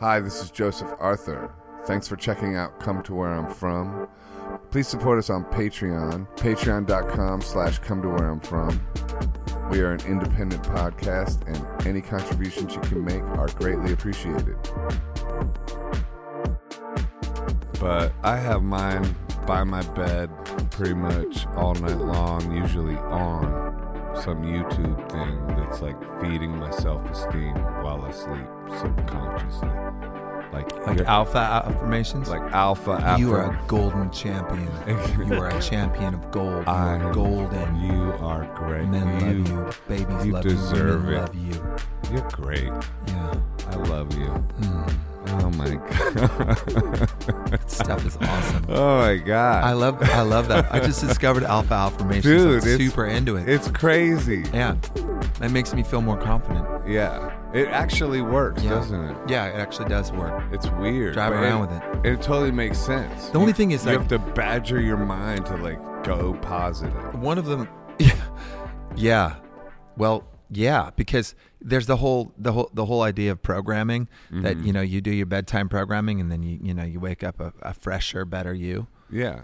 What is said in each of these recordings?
Hi, this is Joseph Arthur. Thanks for checking out Come to Where I'm From. Please support us on Patreon, patreon.com slash come to where I'm from. We are an independent podcast, and any contributions you can make are greatly appreciated. But I have mine by my bed pretty much all night long, usually on some YouTube thing that's like feeding my self esteem while I sleep subconsciously. Like, Like alpha affirmations. like alpha after you are a golden champion. you are a champion of gold. You I are golden. You are great. Men you, love you. Babies you love deserve you. Women it. love you. You're great. Yeah. I love you. Mm. Oh my god. That stuff is awesome. oh my god. I love I love that. I just discovered alpha affirmations. Dude, I'm super into it. it's crazy. yeah. That makes me feel more confident. Yeah. It actually works, Yeah. doesn't it? Yeah, it actually does work. It's weird. Drive around with it. It totally makes sense. The only You- thing is, you like- have to badger your mind to like go positive. One of them yeah. Yeah. Well, yeah, because there's the whole the whole the whole idea of programming that Mhm. you know you do your bedtime programming and then you you know you wake up a, a fresher, better you. Yeah,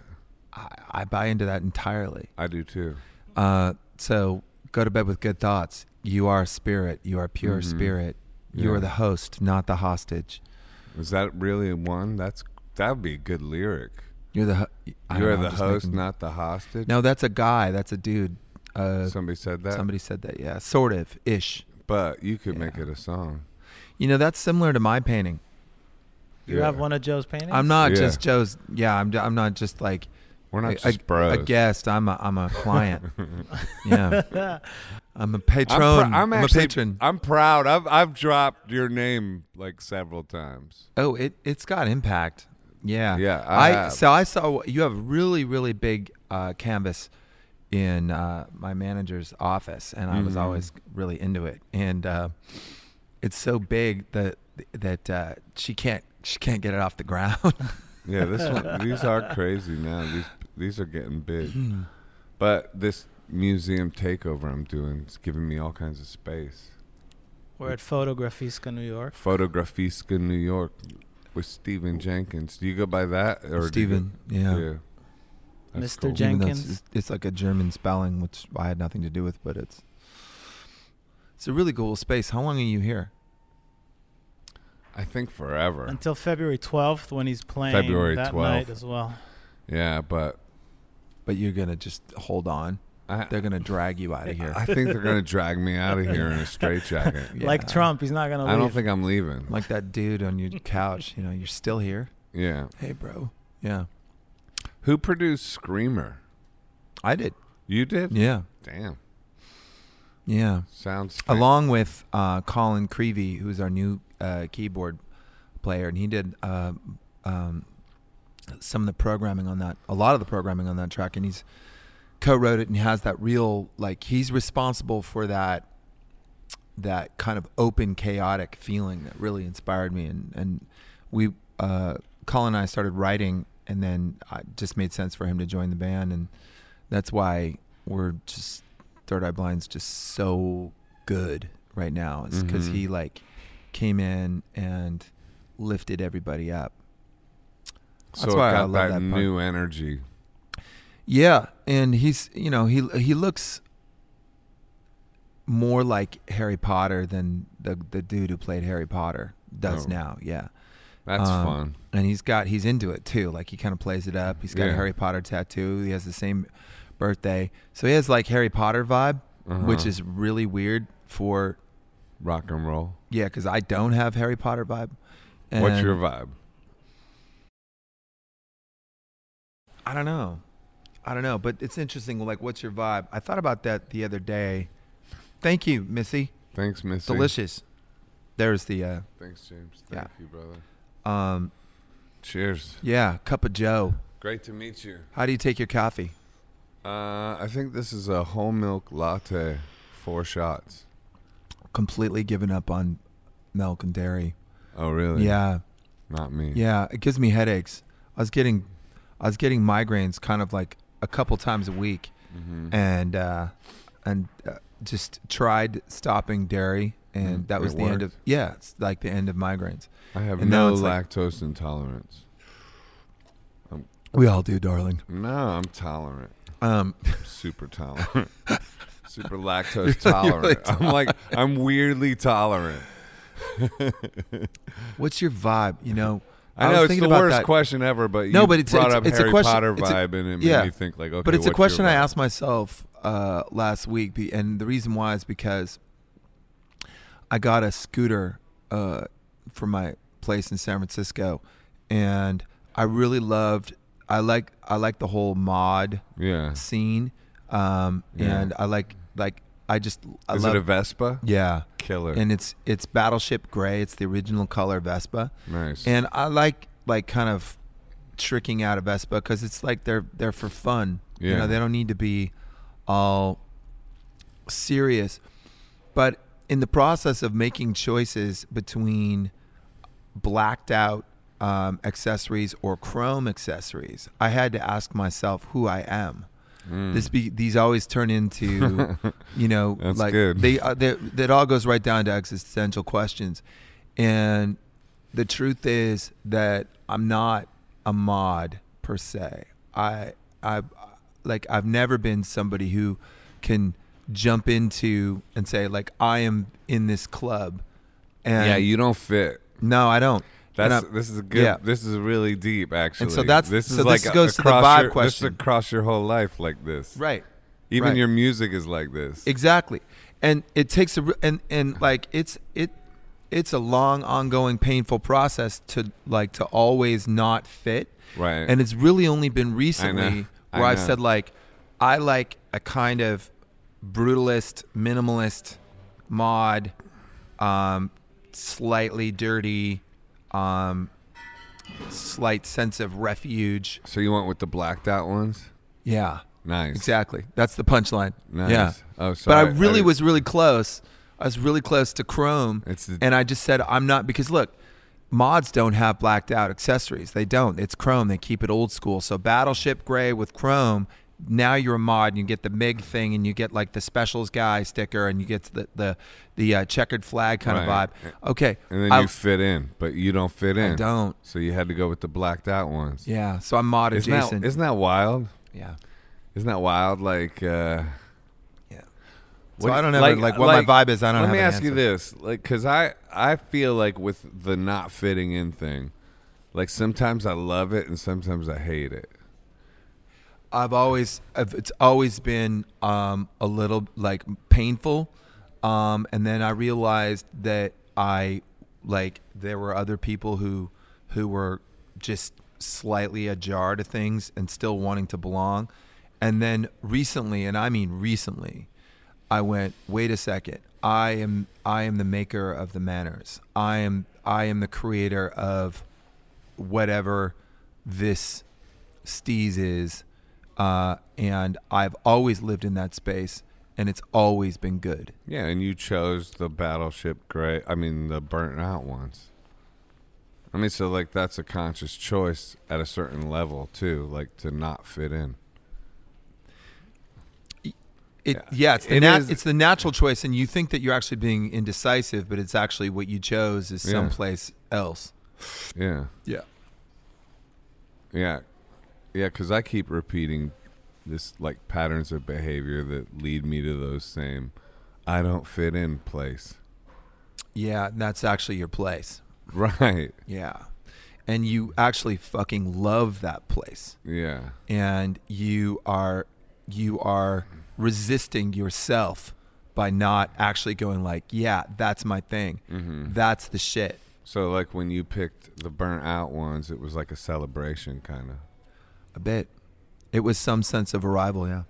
I, I buy into that entirely. I do too. Uh, so go to bed with good thoughts. You are a spirit. You are pure Mhm. spirit. You Yeah. are the host, not the hostage. Is that really one? That's that would be a good lyric. You're the ho- I You're know, the host, making- not the hostage. No, that's a guy. That's a dude. Uh, somebody said that. somebody said that. Yeah, sort of ish. but you could make it a song. You know, that's similar to my painting. You have one of Joe's paintings? I'm not Yeah. just Joe's. Yeah, I'm. I'm not just like We're not a, just a- bros. a guest. I'm a. I'm a client. yeah, I'm a patron. I'm, pr- I'm a actually. patron. I'm proud. I've I've dropped your name like several times. Oh, it it's got impact. Yeah. Yeah, I I, so I saw you have really really big uh, canvas in uh, my manager's office, and I was Mhm. always really into it. And uh, it's so big that that uh, she can't she can't get it off the ground. Yeah, this one. these are crazy now. These these are getting big. But this museum takeover I'm doing is giving me all kinds of space. We're at Fotografiska, New York. Fotografiska, New York, with Stephan Jenkins. Do you go by that or do you Stephan, go- yeah. That's Mr. cool. Jen- Even though it's, Jenkins. it's like a German spelling, which I had nothing to do with, but it's it's a really cool space. How long are you here? I think forever. Until February 12th when he's playing February that 12th. night as well. Yeah, but But you're gonna just hold on. I They're gonna drag you out of here. I think they're gonna drag me out of here in a straitjacket. Yeah. Like Trump, he's not going to leave. I don't think I'm leaving. like that dude on your couch. You know, you're still here. Yeah. Hey, bro. Yeah, Who produced Screamer? I did. You did? Yeah, Damn. yeah. Sounds Along with uh, Colin Creevy, who's our new uh, keyboard player, and he did uh, um, some of the programming on that, a lot of the programming on that track, and he's co-wrote it and has that real like he's responsible for that that kind of open chaotic feeling that really inspired me and and we uh Colin and I started writing and then it just made sense for him to join the band and that's why we're just Third Eye Blind's just so good right now is because Mhm. he like came in and lifted everybody up So That's why I love that, that new energy. Yeah, and he's you know he he looks more like Harry Potter than the the dude who played Harry Potter does Oh. now. Yeah, That's Um, fun. and he's got he's into it too. Like he kind of plays it up. He's got a Harry Potter tattoo. He has the same birthday, so he has like Harry Potter vibe, which Uh-huh. is really weird for rock and roll. yeah because I don't have Harry Potter vibe. What's your vibe? I don't know. I don't know, but it's interesting. Like, what's your vibe? I thought about that the other day. Thank you, Missy. Thanks, Missy. Delicious. There's the uh, Thanks, James. Yeah. Thank you, brother. Um, Cheers. yeah, cup of Joe. Great to meet you. How do you take your coffee? Uh, I think this is a whole milk latte, four shots. Completely given up on milk and dairy. Oh, really? Yeah, Not me. yeah. It gives me headaches. I was getting, I was getting migraines kind of like a couple times a week, hmm and uh, and uh, just tried stopping dairy and Mm, that was the end of yeah, it's like the end of migraines. I have And no it's like- lactose intolerance. We all do, darling. No, I'm tolerant. Um, Super tolerant. Super lactose You're really tolerant. I'm like I'm weirdly tolerant. what's your vibe? You know, I was know it's the worst that. question ever, but No, you but it's- brought it's- up it's a Harry question- Potter it's a- vibe and it yeah. made me think like, okay, but it's a question I asked myself uh, last week, and the reason why is because I got a scooter uh, for my place in San Francisco, and I really loved. I like I like the whole mod Yeah. scene, um, Yeah. and I like like I just I Is love it a Vespa? yeah, Killer. and it's it's Battleship Gray. It's the original color Vespa. nice. And I like like kind of tricking out a Vespa because it's like they're they're for fun. You Yeah. know, they don't need to be all serious. But in the process of making choices between blacked out um, accessories or chrome accessories, I had to ask myself who I am. Mm. This be these always turn into, you know, That's like good. they uh, they that all goes right down to existential questions, and the truth is that I'm not a mod per se. I I like I've never been somebody who can jump into and say like I am in this club, and yeah, you don't fit. no, I don't. That's I'm- this is a good. yeah. This is really deep, actually. And so that's- this so is this like a- goes to the across vibe your, question. This across your whole life, like this. right. Even right. your music is like this. Exactly, and it takes a and and like it's it it's a long, ongoing, painful process to like to always not fit. right. And it's really only been recently I where I've said like I like a kind of brutalist, minimalist mod, um, slightly dirty, um, slight sense of refuge. so you went with the blacked out ones. Yeah, Nice. exactly. That's the punchline. Nice. Yeah. Oh, sorry. but. I really didn't- was really close. I was really close to Chrome, It's the, and I just said I'm not because look, mods don't have blacked out accessories. They don't. It's Chrome. They keep it old school. So Battleship Gray with Chrome. Now you're a mod, and you get the MIG thing, and you get like the specials guy sticker, and you get the the the uh, checkered flag kind Right. of vibe. Okay, and then I, you fit in, but you don't fit in. I don't. So you had to go with the blacked out ones. Yeah, so I'm mod Isn't adjacent. that, isn't that wild? yeah, Isn't that wild? Like, uh, yeah. what So I do- don't ever like, what like- my vibe is. I don't know. Let me an ask you this, like, because I I feel like with the not fitting in thing, like sometimes I love it and sometimes I hate it. I've always I've, it's always been um, a little like painful, um, and then I realized that I like there were other people who who were just slightly ajar to things and still wanting to belong, and then recently, and I mean recently, I went wait a second. I am I am the maker of the manners. I am I am the creator of whatever this steez is uh, and I've always lived in that space, and it's always been good. Yeah, and you chose the Battleship Gray. I mean, the burnt out ones. I mean, so like that's a conscious choice at a certain level too, like to not fit in. It, Yeah. yeah, it's the It nat- is- it's the natural choice, and you think that you're actually being indecisive, but it's actually what you chose is Yeah. someplace else. Yeah, Yeah, yeah, yeah. Because I keep repeating this like patterns of behavior that lead me to those same I don't fit in place. yeah, that's actually your place. Right. Yeah, and you actually fucking love that place, Yeah. and you are you are resisting yourself by not actually going like, yeah, that's my thing. hmm That's the shit. So like when you picked the burnt out ones, it was like a celebration kind of. A bit. It was some sense of arrival, yeah.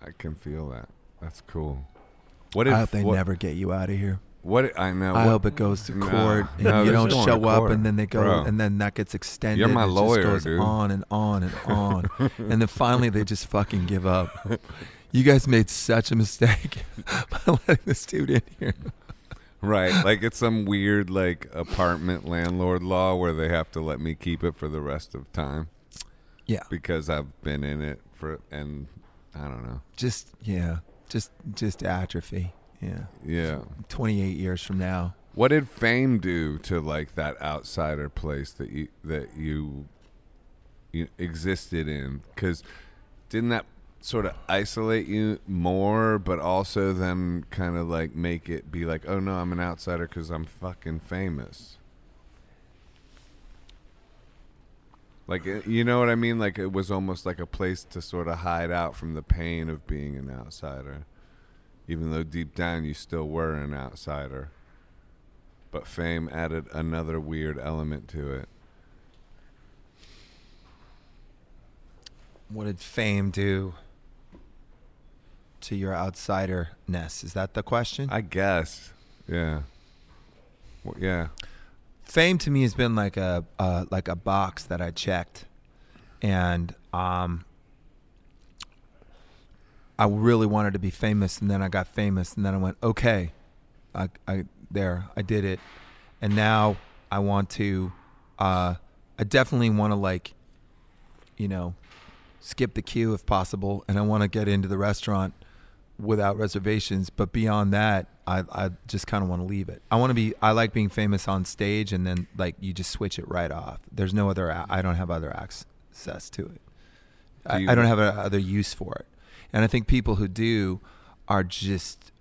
I can feel that. That's cool. What if I hope they what, never get you out of here. What I know. I what- hope it goes to court and no, you don't show up and then they go bro. and then that gets extended. You're my and lawyer, goes dude. on and on and on. and then finally they just fucking give up. You guys made such a mistake by letting this dude in here. Right, like it's some weird like apartment landlord law where they have to let me keep it for the rest of time Yeah. because I've been in it for and I don't know. Just yeah. Just just atrophy. Yeah. Yeah. 28 years from now. What did fame do to like that outsider place that you that you, you existed in? Because didn't that sort of isolate you more, but also then kind of like make it be like, oh no, I'm an outsider because I'm fucking famous. Like uh, you know what I mean? Like it was almost like a place to sort of hide out from the pain of being an outsider, even though deep down you still were an outsider. But fame added another weird element to it. What did fame do to your outsiderness? Is that the question? I guess. Yeah. Well, yeah. Fame to me has been like a uh, like a box that I checked, and um, I really wanted to be famous, and then I got famous, and then I went, okay, I, I there, I did it, and now I want to, uh, I definitely want to like, you know, skip the queue if possible, and I want to get into the restaurant without reservations. But beyond that, I I just kind of want to leave it. I want to be. I like being famous on stage, and then like you just switch it right off. There's no other. I don't have other access to it. I, Do you- I don't have a, other use for it. And I think people who do are just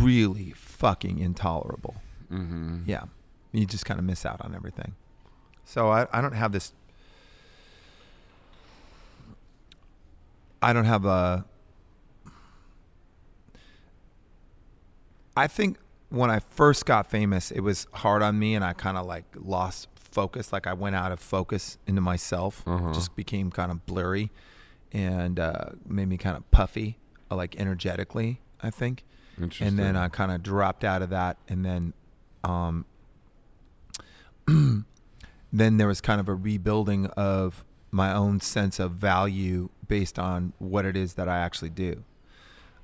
really fucking intolerable. Mm-hmm. Yeah. You just kind of miss out on everything. So I, I don't have this. I don't have a. I think when I first got famous, it was hard on me and I kind of like lost focus. Like I went out of focus into myself, Uh-huh. just became kind of blurry and uh, made me kind of puffy, like energetically, I think Interesting. and then I kind of dropped out of that, and then, um, then there was kind of a rebuilding of my own sense of value based on what it is that I actually do.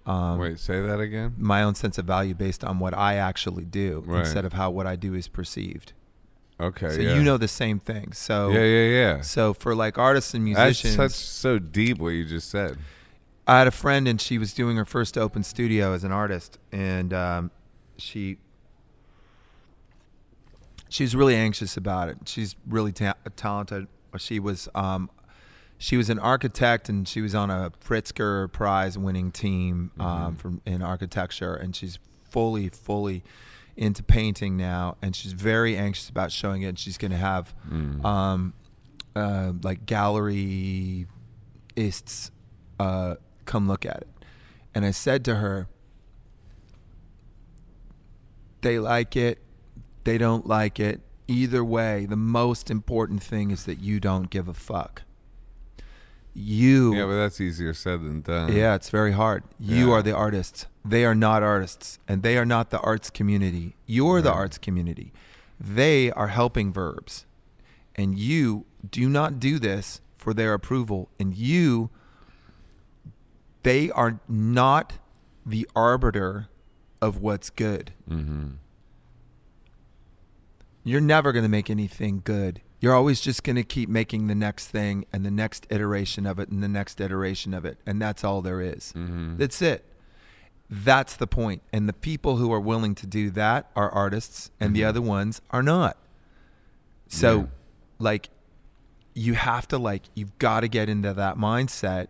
Um, Wait, say that again. my own sense of value based on what I actually do Right. instead of how what I do is perceived. Okay. so yeah. you know the same thing. So Yeah, yeah, yeah. so for like artists and That's musicians, such so deep what you just said. I had a friend and she was doing her first open studio as an artist, and um, she she's really anxious about it. She's really ta- talented. She was um, she was an architect and she was on a Pritzker Prize winning team um, from in architecture, and she's fully fully into painting now, and she's very anxious about showing it. And she's going to have Mm. um, uh, like galleryists uh, come look at it. And I said to her, they like it, they don't like it. Either way, the most important thing is that you don't give a fuck. You, Yeah, but that's easier said than done. yeah, it's very hard. You Yeah. are the artists. They are not artists, and they are not the arts community. You're the arts community. They are helping verbs, and you do not do this for their approval. And you, they are not the arbiter of what's good. Mm-hmm. You're never going to make anything good. You're always just going to keep making the next thing and the next iteration of it and the next iteration of it. And that's all there is. Mm-hmm. That's it. That's the point. And the people who are willing to do that are artists, and the Mhm. other ones are not. So, Yeah. like, you have to, like, you've got to get into that mindset,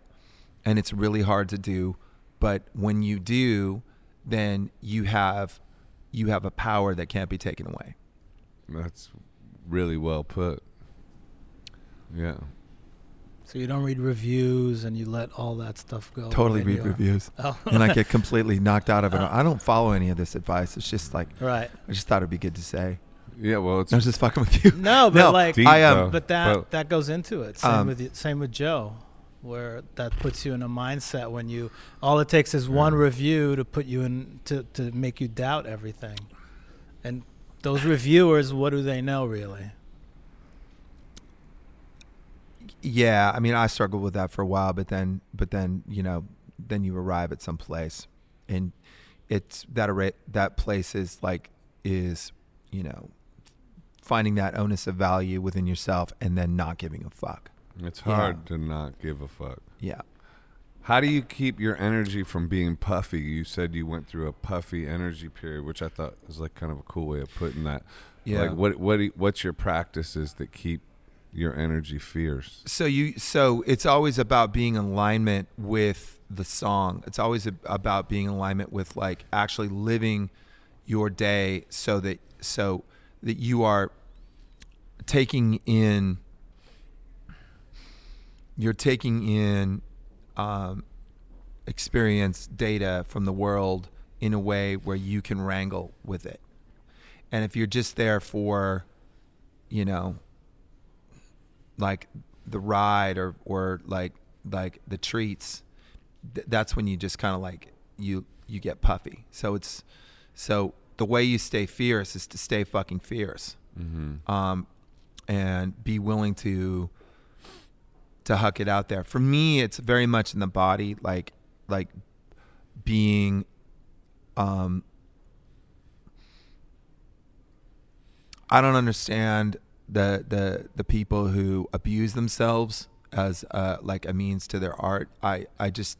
and it's really hard to do. But when you do, then you have you have a power that can't be taken away. That's really well put. Yeah. So you don't read reviews and you let all that stuff go. totally read reviews, Oh. and I get completely knocked out of it. I don't follow any of this advice. It's just like right. I just thought it'd be good to say. Yeah. Well, it's I was just fucking with you. No, but No, like, deep, I, um, but that But- that goes into it. Same Um, with you, same with Joe, where that puts you in a mindset when you all it takes is one Yeah. review to put you in to to make you doubt everything, and those reviewers, what do they know really? Yeah, I mean, I struggled with that for a while, but then, but then, you know, then you arrive at some place, and it's that arra- that place is like is, you know, finding that onus of value within yourself, and then not giving a fuck. it's Yeah. hard to not give a fuck. Yeah, How do you keep your energy from being puffy? You said you went through a puffy energy period, which I thought was like kind of a cool way of putting that. Yeah. Like what what you- what's your practices that keep your energy fierce? So you so it's always about being in alignment with the song. It's always about being in alignment with like actually living your day so that so that you are taking in you're taking in um, experience data from the world in a way where you can wrangle with it. And if you're just there for, you know, like the ride or or like like the treats, th- that's when you just kind of like you you get puffy. So it's so the way you stay fierce is to stay fucking fierce, Mm-hmm. um, and be willing to to huck it out there. For me, it's very much in the body, like like being um I don't understand the the the people who abuse themselves as uh like a means to their art. I I just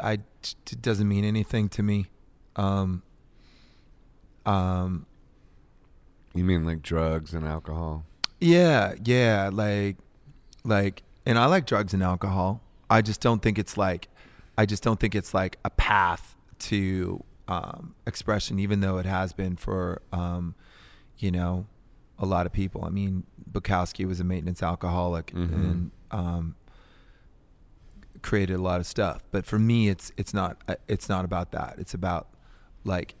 I it doesn't mean anything to me. Um um You mean like drugs and alcohol? yeah, yeah, like like and I like drugs and alcohol. I just don't think it's like I just don't think it's like a path to um expression even though it has been for um you know a lot of people. I mean, Bukowski was a maintenance alcoholic Mhm. and um created a lot of stuff. But for me it's it's not uh, it's not about that. It's about like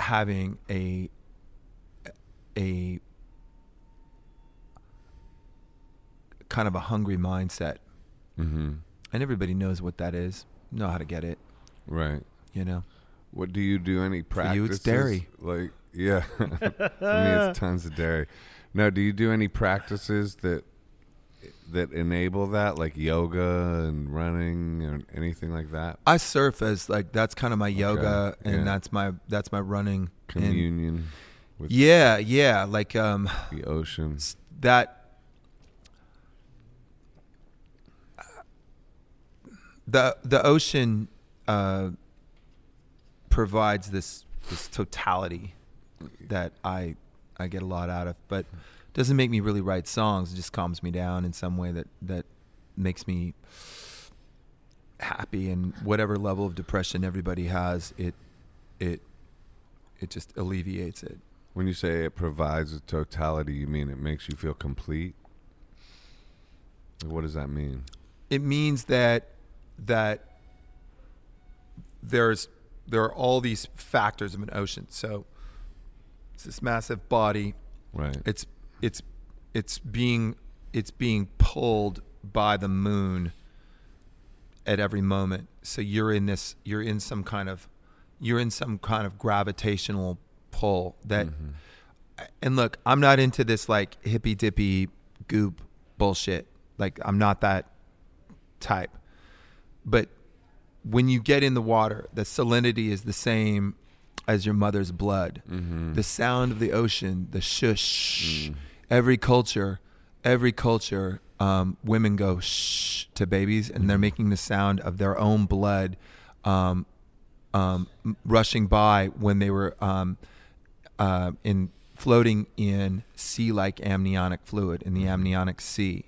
having a a kind of a hungry mindset Mm-hmm. and everybody knows what that is know how to get it Right. you know What do you do? Any For practices? you, it's dairy. Like yeah, I mean it's tons of dairy. No, do you do any practices that that enable that, like yoga and running or anything like that? i surf as like that's kind of my yoga and yeah. that's my that's my running and Communion with yeah yeah like um the ocean. that the the ocean uh, provides this this totality that I I get a lot out of, but doesn't make me really write songs. It just calms me down in some way that that makes me happy and whatever level of depression everybody has, it it it just alleviates it. When you say it provides a totality, you mean it makes you feel complete? What does that mean? it means that that there's there are all these factors of an ocean. So it's this massive body. Right. It's it's it's being it's being pulled by the moon at every moment. So you're in this you're in some kind of you're in some kind of gravitational pull that mm-hmm. and look, I'm not into this like hippy dippy goop bullshit. Like I'm not that type. But when you get in the water, the salinity is the same as your mother's blood. Mm-hmm. The sound of the ocean, the shush. Every culture, every culture, um, women go shh to babies, and they're making the sound of their own blood um, um, rushing by when they were um, uh, in floating in sea-like amniotic fluid in the amniotic sea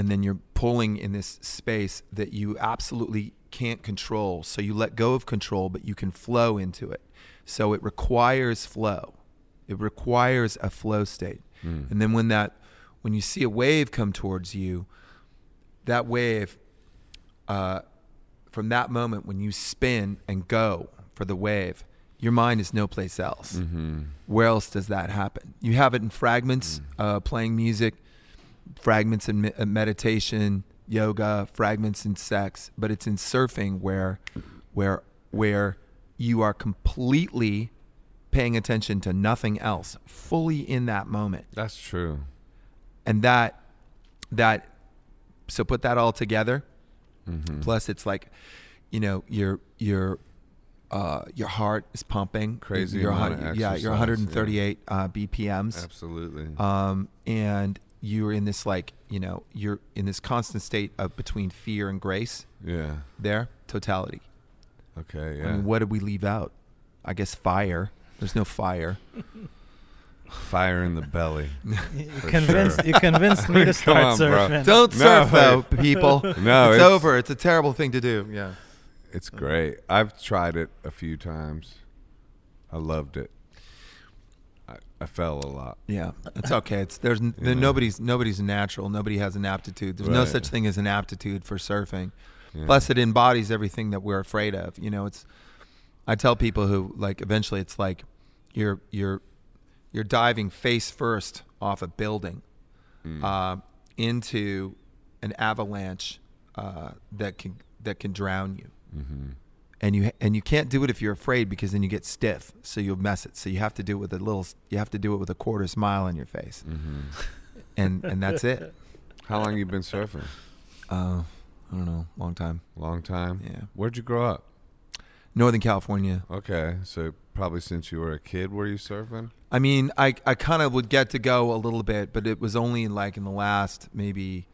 and then you're pulling in this space that you absolutely can't control. So you let go of control, but you can flow into it. So it requires flow. It requires a flow state. Mm. And then when that when you see a wave come towards you, that wave uh, from that moment when you spin and go for the wave, your mind is no place else. Mm-hmm. Where else does that happen? You have it in fragments, uh, playing music, fragments in uh, meditation, yoga, fragments in sex, but it's in surfing where, where, where you are completely paying attention to nothing else, fully in that moment, That's true. and that, that, so put that all together. Mm-hmm. Plus, it's like, you know, your your uh, your heart is pumping Crazy You're, amount yeah, you're exercise, 138 uh, BPMs, Absolutely. um, and you're in this like you know you're in this constant state of between fear and grace. Yeah. There, totality. Okay. Yeah. I mean, what did we leave out? I guess fire. There's no fire. Fire in the belly. You convinced sure. you convinced me to Come start on, bro. surfing. Don't No, surf though, people. No, it's, it's- over. It's a terrible thing to do. Yeah. It's great. I've tried it a few times. I loved it. I, fell a lot. Yeah, it's okay. It's there's n Yeah. nobody's nobody's natural. Nobody has an aptitude. There's no such thing as an aptitude for surfing. Yeah. Plus, it embodies everything that we're afraid of. You know, it's. I tell people who like eventually it's like you're you're you're diving face first off a building Mm. uh, into an avalanche uh, that can that can drown you. Mhm. And you and you can't do it if you're afraid because then you get stiff so you'll mess it so you have to do it with a little you have to do it with a quarter smile on your face Mhm. and and that's it How long you been surfing? uh i don't know long time Long time. yeah Where'd you grow up? northern california Okay, so probably since you were a kid, were you surfing? i mean i i kind of would get to go a little bit but it was only like in the last maybe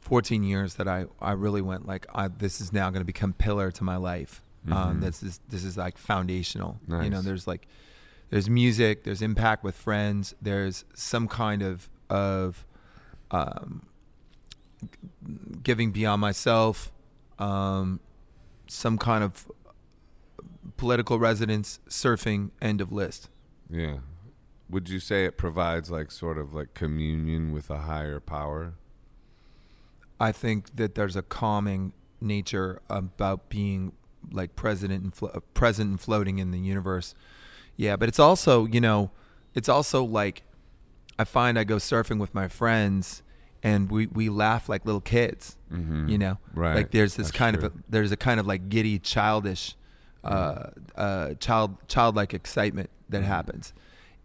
14 years that i i really went like I, this is now going to become pillar to my life um Mhm. this is this is like foundational you know there's like there's music there's impact with friends there's some kind of of um giving beyond myself um some kind of political residence, surfing end of list Yeah. Would you say it provides like sort of like communion with a higher power? I think that there's a calming nature about being like present and flo- present and floating in the universe. Yeah, but it's also, you know, it's also like I find I go surfing with my friends and we we laugh like little kids. Mm-hmm. You know, Right. Like there's this That's kind true. of a, there's a kind of like giddy, childish, uh, uh, child childlike excitement that Mhm. happens,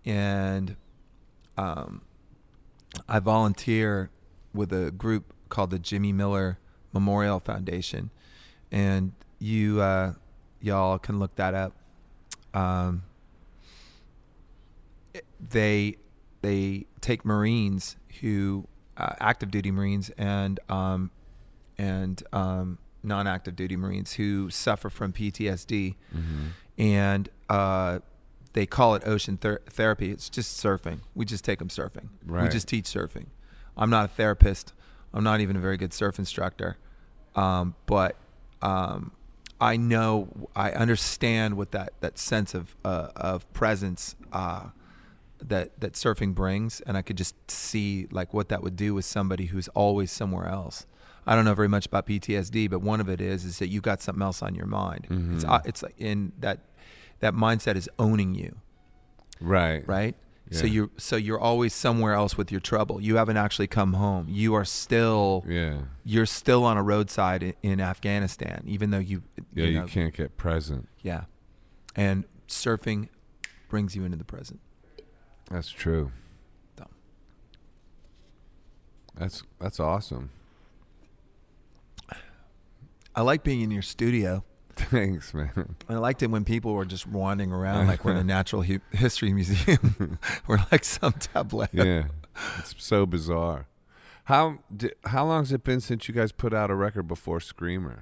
and um, I volunteer with a group called the Jimmy Miller Memorial Foundation, and you uh, y'all can look that up. Um, they they take Marines who uh, active duty Marines and um, and um, non-active duty Marines who suffer from PTSD, Mm-hmm. and uh, they call it ocean ther- therapy. It's just surfing. We just take them surfing. We just teach surfing. I'm not a therapist. I'm not even a very good surf instructor, um, but um, I know I understand what that that sense of uh, of presence. Uh, that that surfing brings and I could just see like what that would do with somebody who's always somewhere else. I don't know very much about PTSD, but one of it is is that you got something else on your mind. It's Mhm. uh, it's like in that that mindset is owning you, Right. right? So you're so you're always somewhere else with your trouble. You haven't actually come home. You are still Yeah. you're still on a roadside in, in Afghanistan, even though you Yeah. You, know, can't get present. yeah. And surfing brings you into the present. That's true. Dumb. That's that's awesome. I like being in your studio. Thanks, man. I liked it when people were just wandering around like we're in a natural history museum. we're like some tablet. yeah. It's so bizarre. How di- how long has it been since you guys put out a record before Screamer?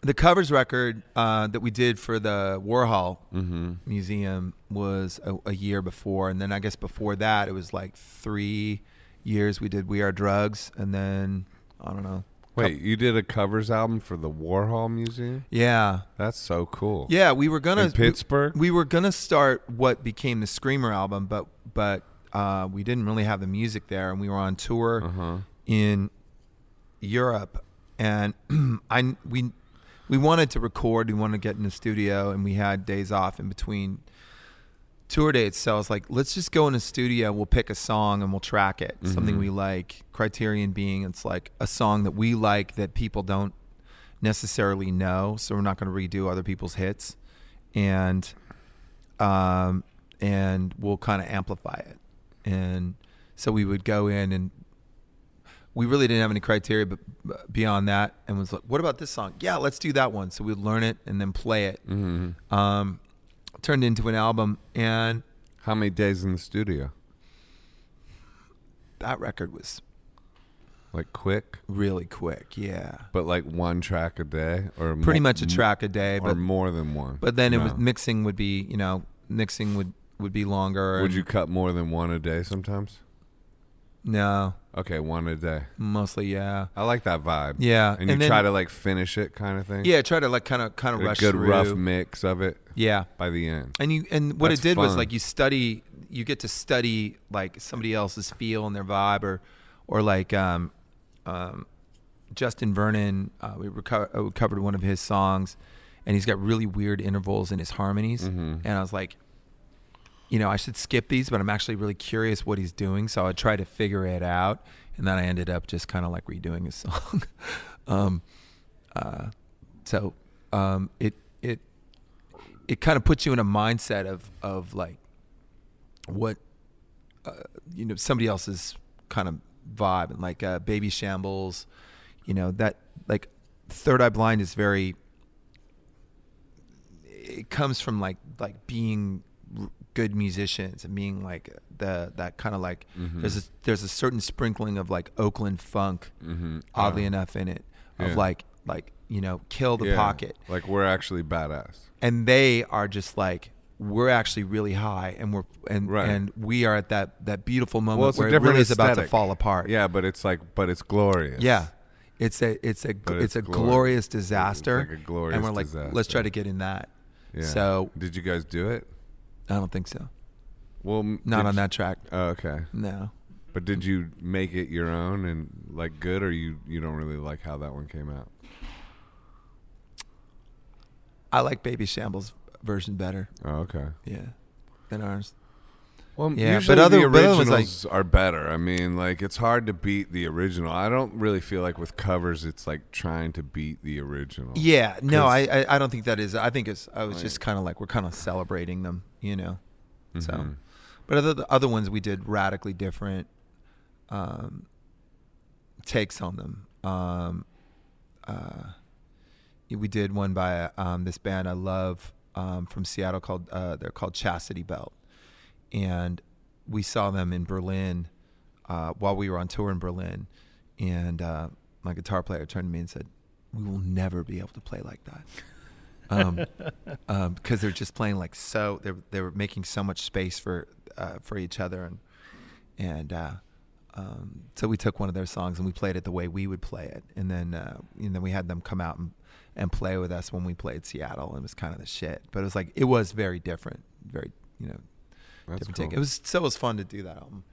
The covers record uh, that we did for the Warhol Mm-hmm. Museum was a, a year before, and then I guess before that it was like three years. We did We Are Drugs, and then I don't know. Wait, you did a covers album for the Warhol Museum? Yeah, That's so cool. yeah. We were gonna In Pittsburgh? We, we were gonna start what became the Screamer album, but but uh, we didn't really have the music there, and we were on tour. Uh-huh. in Europe, and I we we wanted to record. We wanted to get in the studio, and we had days off in between tour dates. So I was like, let's just go in the studio. We'll pick a song and we'll track it. Something Mhm. we like. Criterion being it's like a song that we like that people don't necessarily know. So we're not going to redo other people's hits, and um and we'll kind of amplify it. And so we would go in and we really didn't have any criteria but but beyond that and was like what about this song yeah let's do that one so we'd learn it and then play it Mm-hmm. um, turned into an album and How many days in the studio? that record was Like quick, really quick. Yeah, but like one track a day, or pretty mo- much a track a day, or but more than one. but then it was mixing would be you know mixing would would be longer. Would you cut more than one a day sometimes? No, Okay, one a day. mostly yeah, I like that vibe. yeah. and you then, try to like finish it, kind of thing. yeah try to like kind of kind of Get a good through. rough mix of it yeah, by the end. and you and what That's it did was like you study you get to study like somebody else's feel and their vibe or or like um um Justin Vernon uh, we, reco- uh, we covered one of his songs and he's got really weird intervals in his harmonies Mhm. and I was like you know I should skip these but I'm actually really curious what he's doing so I tried to figure it out and then I ended up just kind of like redoing his song. Um uh so um it it it kind of puts you in a mindset of of like what uh, you know somebody else's kind of vibe and like uh, Babyshambles you know that like third eye blind is very it comes from like like being good musicians and being like the that kind of like Mhm. there's a there's a certain sprinkling of like Oakland funk Mm-hmm. oddly enough in it of Yeah. like like you know kill the pocket Like we're actually badass. and they are just like we're actually really high and we're and Right. and we are at that that beautiful moment Well, where it really is about to fall apart Yeah, but it's like, but it's glorious. yeah it's a it's a it's, it's a glorious. disaster like a glorious and we're like let's try to get in that Yeah. so did you guys do it? I don't think so Well, m- not did on you- that track Oh, okay. no But did you make it your own and like good, or you you don't really like how that one came out? i like Babyshambles version better Oh, okay. yeah than ours Well, Yeah, but other- the but other ones, originals like- are better. I mean, like it's hard to beat the original. I don't really feel like with covers, it's like trying to beat the original. yeah no, I, I i don't think that is i think it's i was Like- just kind of like we're kind of celebrating them you know so Mhm. But other the other ones we did radically different um, takes on them. Um, uh, we did one by um, this band I love um, from Seattle called uh, they're called Chastity Belt, and we saw them in Berlin uh, while we were on tour in Berlin, and uh, my guitar player turned to me and said, "We will never be able to play like that." um, um, because they're just playing like so they're they were making so much space for uh, for each other and and uh, um, so we took one of their songs and we played it the way we would play it and then uh, and then we had them come out and, and play with us when we played Seattle and it was kind of the shit but it was like it was very different very you know That's different cool. take it was so it was fun to do that album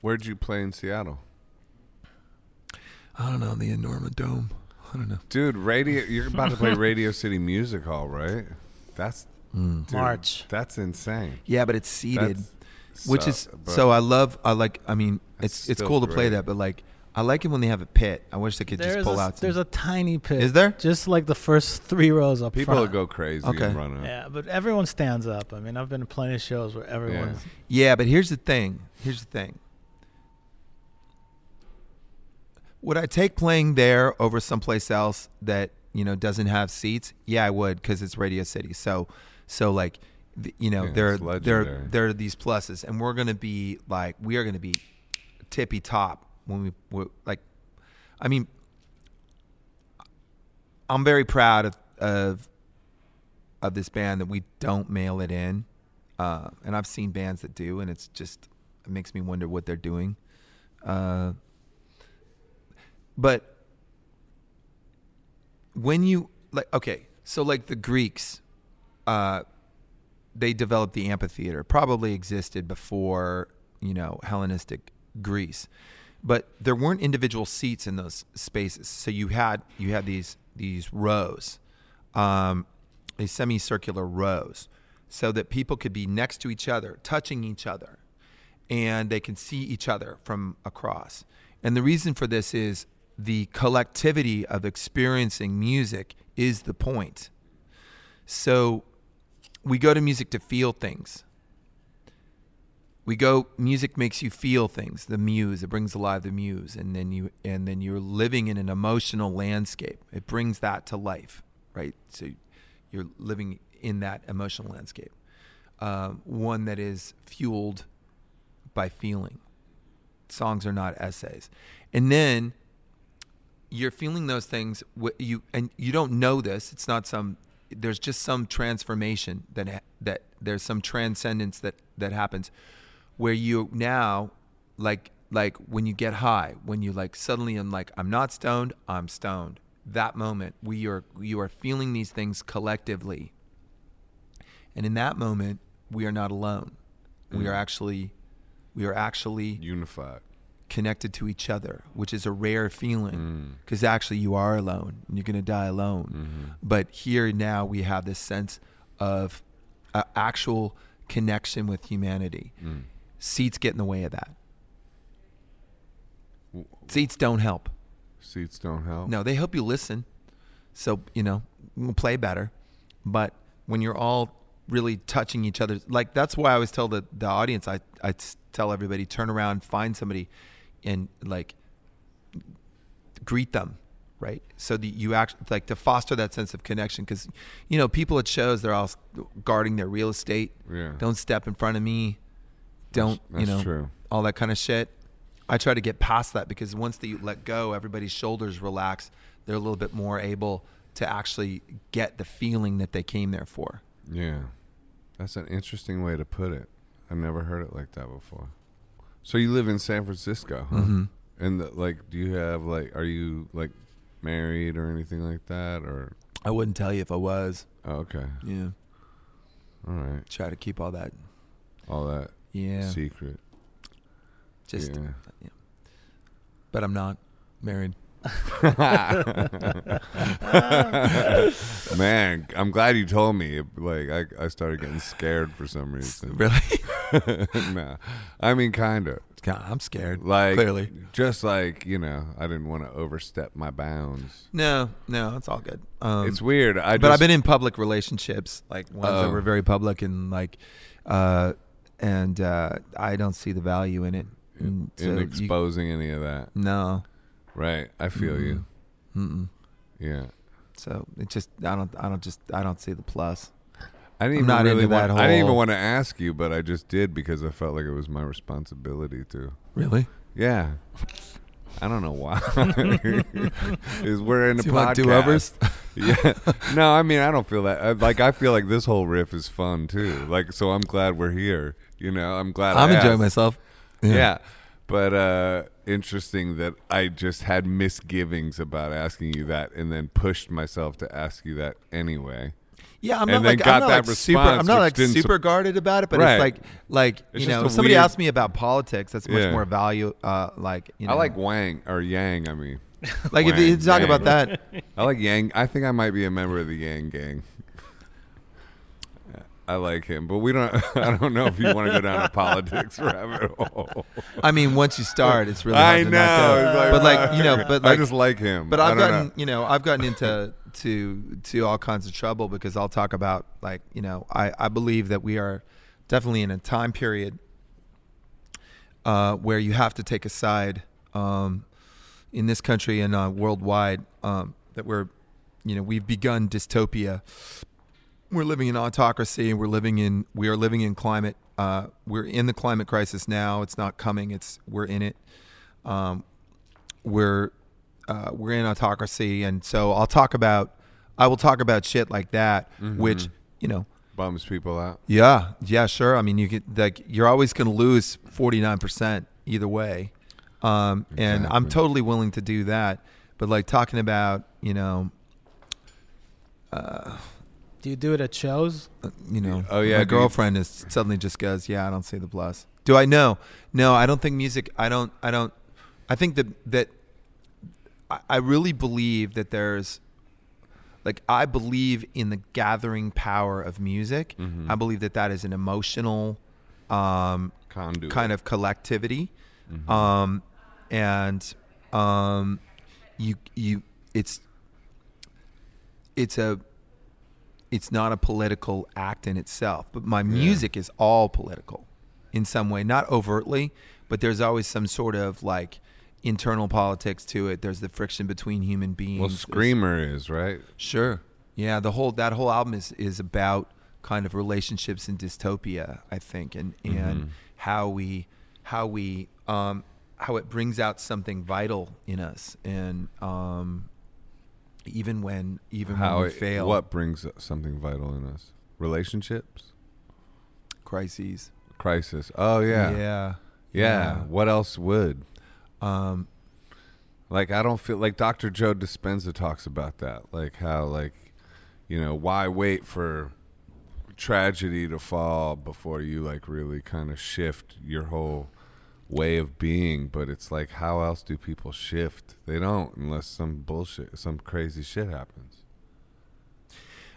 Where'd you play in Seattle, I don't know the Enorma Dome I don't know dude? Radio. You're about to play Radio City Music Hall, right? That's hmm. dude, March. That's insane. yeah but it's seated That's which so- is so I love I like I mean it's it's still cool to play that but like I like it when they have a pit I wish they could just pull a, out some- there's a tiny pit. Is there? Just like the first three rows up here. people will front. go crazy Okay. and run up. Yeah, but everyone stands up. I mean, I've been to plenty of shows where everyone's. Yeah, but here's the thing. Here's the thing. Would I take playing there over someplace else that you know doesn't have seats? Yeah, I would because it's Radio City. So, so like, th- you know, Yeah, there, there, there are these pluses, and we're gonna be like, we are gonna be tippy top when we we're, like. I mean, I'm very proud of of of this band that we don't mail it in, uh, and I've seen bands that do, and it's just it makes me wonder what they're doing. Uh, but when you like, okay, so like the Greeks, uh, they developed the amphitheater. Probably existed before you know Hellenistic Greece, but there weren't individual seats in those spaces. So you had you had these these rows, um, these semicircular rows, so that people could be next to each other, touching each other, and they can see each other from across. And the reason for this is the collectivity of experiencing music is the point. So we go to music to feel things. We go music makes you feel things, the muse, it brings alive the muse and then you and then you're living in an emotional landscape. It brings that to life, right? So you're living in that emotional landscape. Um, one that is fueled by feeling. songs are not essays. And then you're feeling those things you and you don't know this. It's not some there's just some transformation that that there's some transcendence that that happens where you now like like when you get high, when you like suddenly I'm like I'm not stoned, I'm stoned. That moment we are you are feeling these things collectively. And in that moment, we are not alone. We are Mm. actually we are actually Unified. connected to each other, which is a rare feeling Mm. because actually you are alone and you're going to die alone. Mhm. But here now we have this sense of uh, actual connection with humanity. Mm. Seats get in the way of that. Seats don't help. Seats don't help. No, they help you listen. So, you know, we'll play better. But when you're all really touching each other, like that's why I always tell the, the audience, I, I tell everybody, turn around, find somebody and like greet them. Right. So that you act like to foster that sense of connection. Cause you know, people at shows, they're all guarding their real estate. Yeah. Don't step in front of me. Don't, That's you know, true. all that kind of shit. I try to get past that because once that you let go, everybody's shoulders relax. They're a little bit more able to actually get the feeling that they came there for. Yeah. That's an interesting way to put it. I've never heard it like that before. So you live in San Francisco, huh? Mhm. And the, like, do you have like, are you like married or anything like that, or? I wouldn't tell you if I was. Oh, okay. Yeah. All right. Try to keep all that. All that Yeah. secret. Just, yeah. but I'm not married. Man, I'm glad you told me. Like, I, I started getting scared for some reason. Really? nah, I mean, kind of. I'm scared. Like, Clearly. just like you know, I didn't want to overstep my bounds. No, no, it's all good. Um, it's weird. I but just, I've been in public relationships, like ones that Oh. were very public and like, uh, and uh, I don't see the value in it. And so in you- exposing any of that. no. Right. I feel you. Mm-mm. Yeah. So it just I don't I don't just I don't see the plus. I didn't I'm even really want, that I didn't even want to ask you, but I just did because I felt like it was my responsibility to. Really? Yeah. I don't know why. Is we're in a you podcast. do-overs? Yeah. No, I mean I don't feel that. I- Like I feel like this whole riff is fun too. Like so, I'm glad we're here. You know, I'm glad. I'm I enjoying asked. myself. Yeah. But uh interesting that I just had misgivings about asking you that and then pushed myself to ask you that anyway. Yeah, I'm not like got I'm not that like super. I'm not like super sup- guarded about it, but Right. it's like like It's you know, if somebody weird- asked me about politics, that's much Yeah. more value. Uh, like you know, I like Wang or Yang, I mean. like if you talk about that. I like Yang. I think I might be a member of the Yang gang. I like him, but we don't. I don't know if you want to go down a politics rabbit hole. I mean, once you start, it's really hard I to know, not go. like- but like you know, but I like just like him. But I I've gotten, know. you know, I've gotten into to to all kinds of trouble because I'll talk about like, you know, I I believe that we are definitely in a time period uh, where you have to take a side um, in this country and uh, worldwide. Um, that we're, you know, we've begun dystopia. We're living in autocracy. We're living in we are living in climate. Uh, we're in the climate crisis now. It's not coming. It's we're in it. Um, we're uh, we're in autocracy, and so I'll talk about I will talk about shit like that, which you know, bums people out. yeah, yeah, sure. I mean, you get like you're always going to lose forty nine percent either way, um, and I'm totally willing to do that. But like talking about you know, Do you do it at shows? uh, you know, Oh, yeah, my girlfriend is suddenly just goes, yeah, I don't see the plus. Do I know? No, I don't think music. I don't. I don't. I think that that I, I really believe that there's like I believe in the gathering power of music. Mhm. I believe that that is an emotional um, kind of collectivity, Mhm. um, and um, you you it's it's a it's not a political act in itself, but my music is all political in some way, not overtly, but there's always some sort of like internal politics to it. There's the friction between human beings. well, Screamer is right. Sure. Yeah, the whole that whole album is is about kind of relationships and dystopia, I think, and and Mhm. how we how we um how it brings out something vital in us, and um, even when even How when we it, fail, what brings something vital in us? Relationships, crises. crisis. Oh yeah, yeah. yeah, Yeah. What else would? Um, Like I don't feel like Dr. Joe Dispenza talks about that. Like how like you know, why wait for tragedy to fall before you like really kind of shift your whole way of being, but it's like how else do people shift? They don't unless some bullshit some crazy shit happens.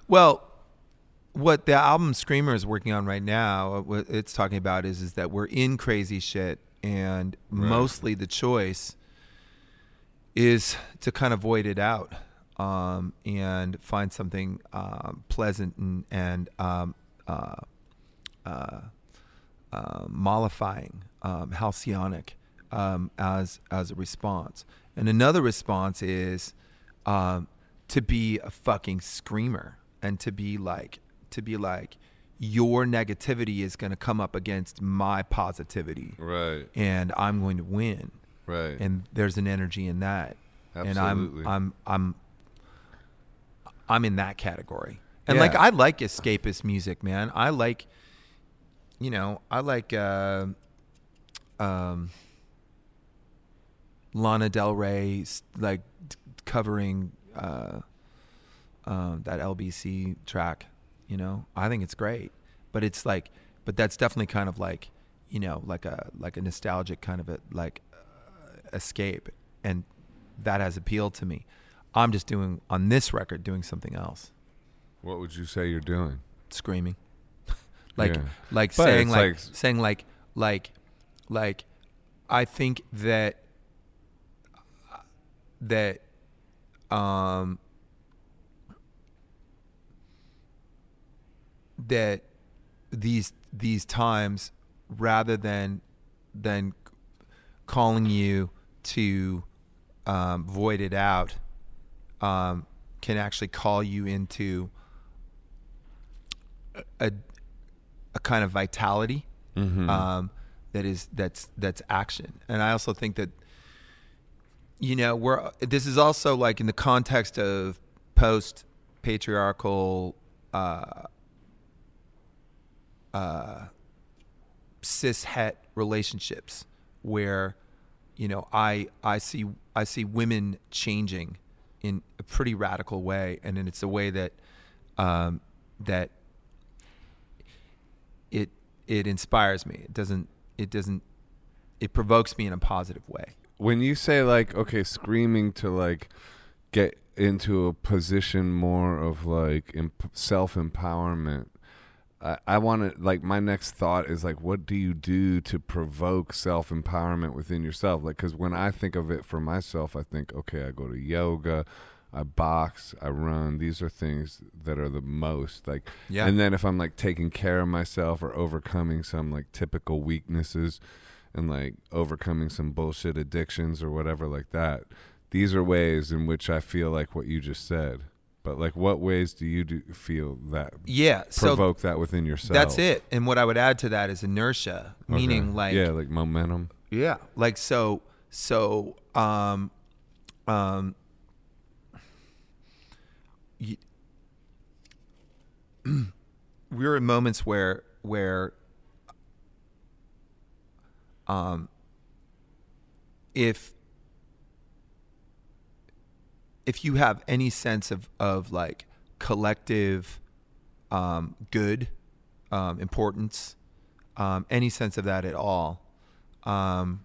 Well, what the album Screamer is working on right now, uh, what it's talking about is is that we're in crazy shit, and Right. mostly the choice is to kind of void it out um, and find something um, pleasant and and um, uh, uh, uh, mollifying, um, halcyonic um, as as a response. And another response is um, to be a fucking screamer and to be like to be like your negativity is going to come up against my positivity Right. and I'm going to win. Right. And there's an energy in that. Absolutely. And I'm I'm I'm I'm in that category. And like I like escapist music, man. I like you know, I like uh, um Lana Del Rey like covering uh, uh, that LBC track, you know. I think it's great. But it's like but that's definitely kind of like, you know, like a like a nostalgic kind of a like uh, escape and that has appealed to me. I'm just doing on this record doing something else, what would you say you're doing? screaming, like Yeah. like But saying like, like- saying like like like I think that that um that these these times rather than than calling you to um, void it out um, can actually call you into a, a kind of vitality Mm-hmm. um, that is that's that's action. And i also think that you know we're this is also like in the context of post patriarchal uh uh cis het relationships where you know i i see i see women changing in a pretty radical way. And it's a way that um that it it inspires me. It doesn't it doesn't it provokes me in a positive way. When you say like okay screaming to like get into a position more of like imp- self-empowerment i, I want to like my next thought is like what do you do to provoke self-empowerment within yourself? Like because when i think of it for myself i think okay i go to yoga i box i run these are things that are the most like Yeah. and then if i'm like taking care of myself or overcoming some like typical weaknesses and like overcoming some bullshit addictions or whatever like that. These are ways in which I feel like what you just said. But like, what ways do you do feel that yeah so provoke that within yourself? that's it and what i would add to that is inertia Okay. meaning like yeah, like momentum. Yeah. Like so so um um y- we're in moments where where um if if you have any sense of of like collective um good um importance um any sense of that at all um,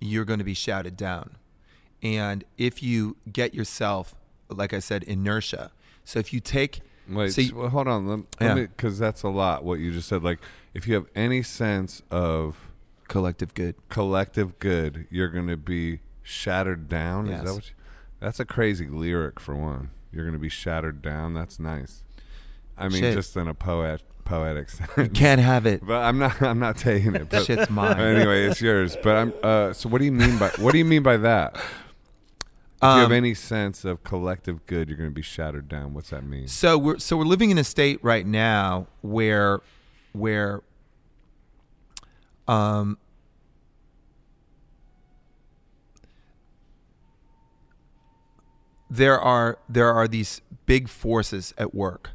you're going to be shouted down. And if you get yourself, like I said, inertia. So if you take, Wait, So you- well, hold on, let, Yeah. because that's a lot. What you just said, like, if you have any sense of collective good, collective good, you're going to be shattered down. Is Yes. that what? You, that's a crazy lyric for one. You're going to be shattered down. That's nice. I mean, Shit. just in a poet poetic sense. you can't have it. But I'm not. I'm not taking it. But Shit's mine. anyway, it's yours. But I'm. Uh, so what do you mean by what do you mean by that? If you have um, any sense of collective good, you're going to be shattered down. What's that mean? So we're so we're living in a state right now where where um, there are there are these big forces at work.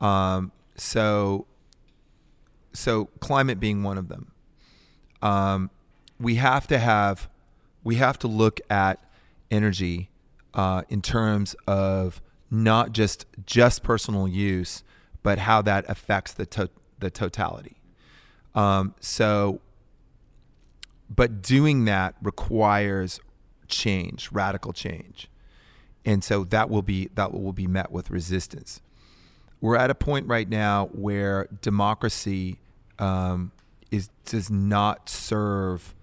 Um, so so climate being one of them. Um, we have to have we have to look at energy uh, in terms of not just just personal use, but how that affects the to- the totality. Um, so, but doing that requires change, radical change, and so that will be that will be met with resistance. We're at a point right now where democracy um, is does not serve.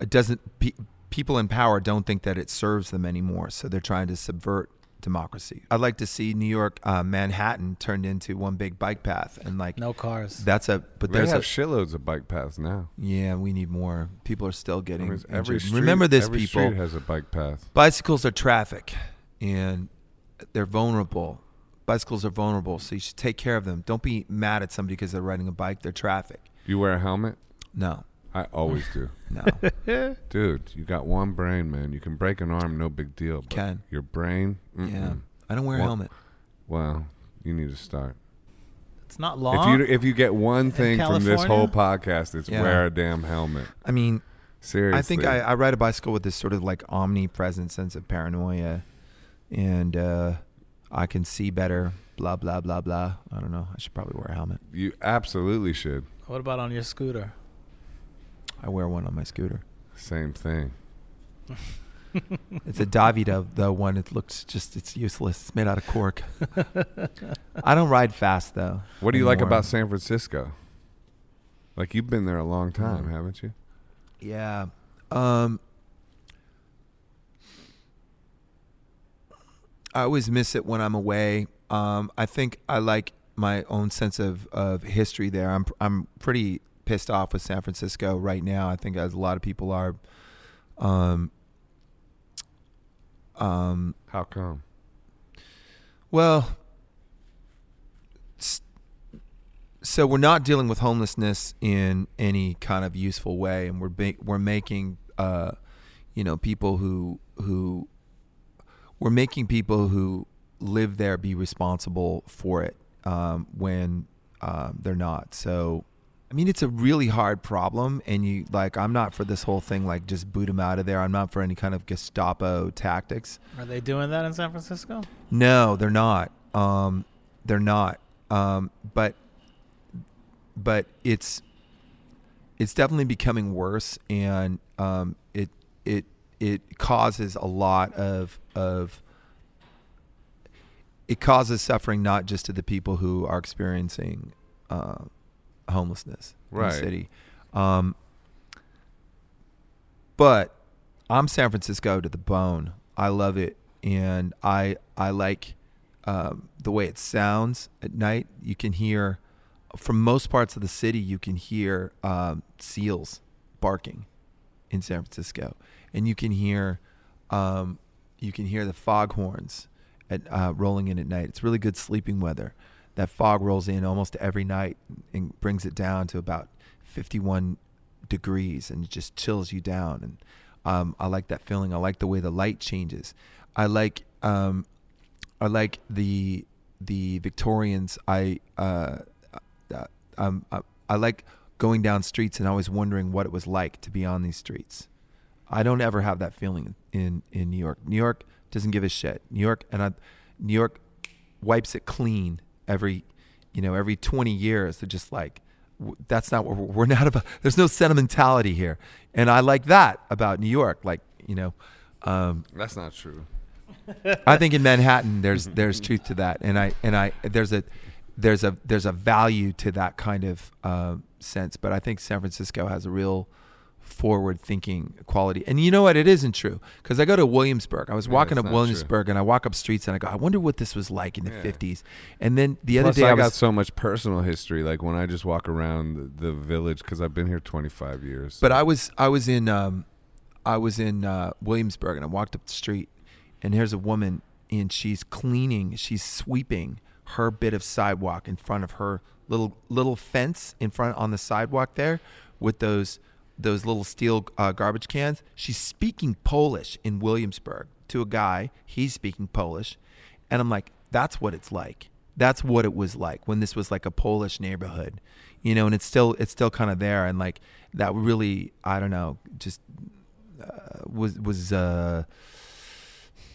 It doesn't. Pe- people in power don't think that it serves them anymore, so they're trying to subvert democracy. I'd like to see New York, uh, Manhattan turned into one big bike path, and like No cars. that's a. But They there's have a. shitloads of bike paths now. Yeah, we need more. People are still I getting mean, every injured. street, Remember this, every people. street has a bike path. Bicycles are traffic, and they're vulnerable. Bicycles are vulnerable, so you should take care of them. Don't be mad at somebody because they're riding a bike. They're traffic. You wear a helmet? No, I always do. no. Dude, you got one brain, man. You can break an arm, no big deal. But Can. Your brain? yeah, Mm-mm. I don't wear a helmet. Well, you need to start. It's not long. If you if you get one thing from this whole podcast, it's Yeah. wear a damn helmet. I mean, Seriously. I think I, I ride a bicycle with this sort of like omnipresent sense of paranoia, and uh, I can see better. Blah blah blah blah. I don't know. I should probably wear a helmet. you absolutely should. what about on your scooter? I wear one on my scooter. Same thing. It's a Davida, the one. It looks just it's useless. It's made out of cork. I don't ride fast though. What do you like about San Francisco? Like you've been there a long time, Mm. haven't you? Yeah. Um I always miss it when I'm away. Um I think I like my own sense of, of history there. I'm I'm pretty pissed off with San Francisco right now. I think as a lot of people are um um How come? well, so we're not dealing with homelessness in any kind of useful way, and we're ba- we're making, uh, you know, people who who we're making people who live there be responsible for it um, when um, they're not. So, I mean, it's a really hard problem, and you like, I'm not for this whole thing like just boot them out of there. I'm not for any kind of Gestapo tactics. Are they doing that in San Francisco? No, they're not. Um, they're not. Um, but but it's it's definitely becoming worse, and um, it it it causes a lot of of it causes suffering not just to the people who are experiencing uh, homelessness in Right. the city. Um, but I'm San Francisco to the bone. I love it, and I I like um, the way it sounds at night. You can hear from most parts of the city. You can hear um, seals barking in San Francisco, and you can hear um, you can hear the foghorns at uh, rolling in at night. It's really good sleeping weather. That fog rolls in almost every night and brings it down to about 51 degrees, and it just chills you down. And um, I like that feeling. I like the way the light changes. I like um, I like the the Victorians. I uh, uh, um, I, I like going down streets and always wondering what it was like to be on these streets. I don't ever have that feeling in in New York. New York doesn't give a shit. New York and I, New York wipes it clean every you know every 20 years. They're just like that's not what we're, we're not about. There's no sentimentality here, and I like that about New York. Like you know, um, That's not true. I think in Manhattan there's there's truth to that, and I and I there's a there's a there's a value to that kind of uh, sense. But I think San Francisco has a real forward thinking quality. And you know what? It isn't true because I go to Williamsburg. I was Yeah, walking up Williamsburg and I walk up streets and I go, I wonder what this was like in the Yeah. 50s. And then the other day I, I, got so much personal history. Like when I just walk around the, the village because I've been here 25 years. But I was I was in um, I was in uh, Williamsburg and I walked up the street and here's a woman and she's cleaning, she's sweeping her bit of sidewalk in front of her little little fence in front on the sidewalk there with those those little steel uh, garbage cans. She's speaking Polish in Williamsburg to a guy. He's speaking Polish, and I'm like, that's what it's like. That's what it was like when this was like a Polish neighborhood, you know. And it's still it's still kind of there, and like that really I don't know just uh, was was uh,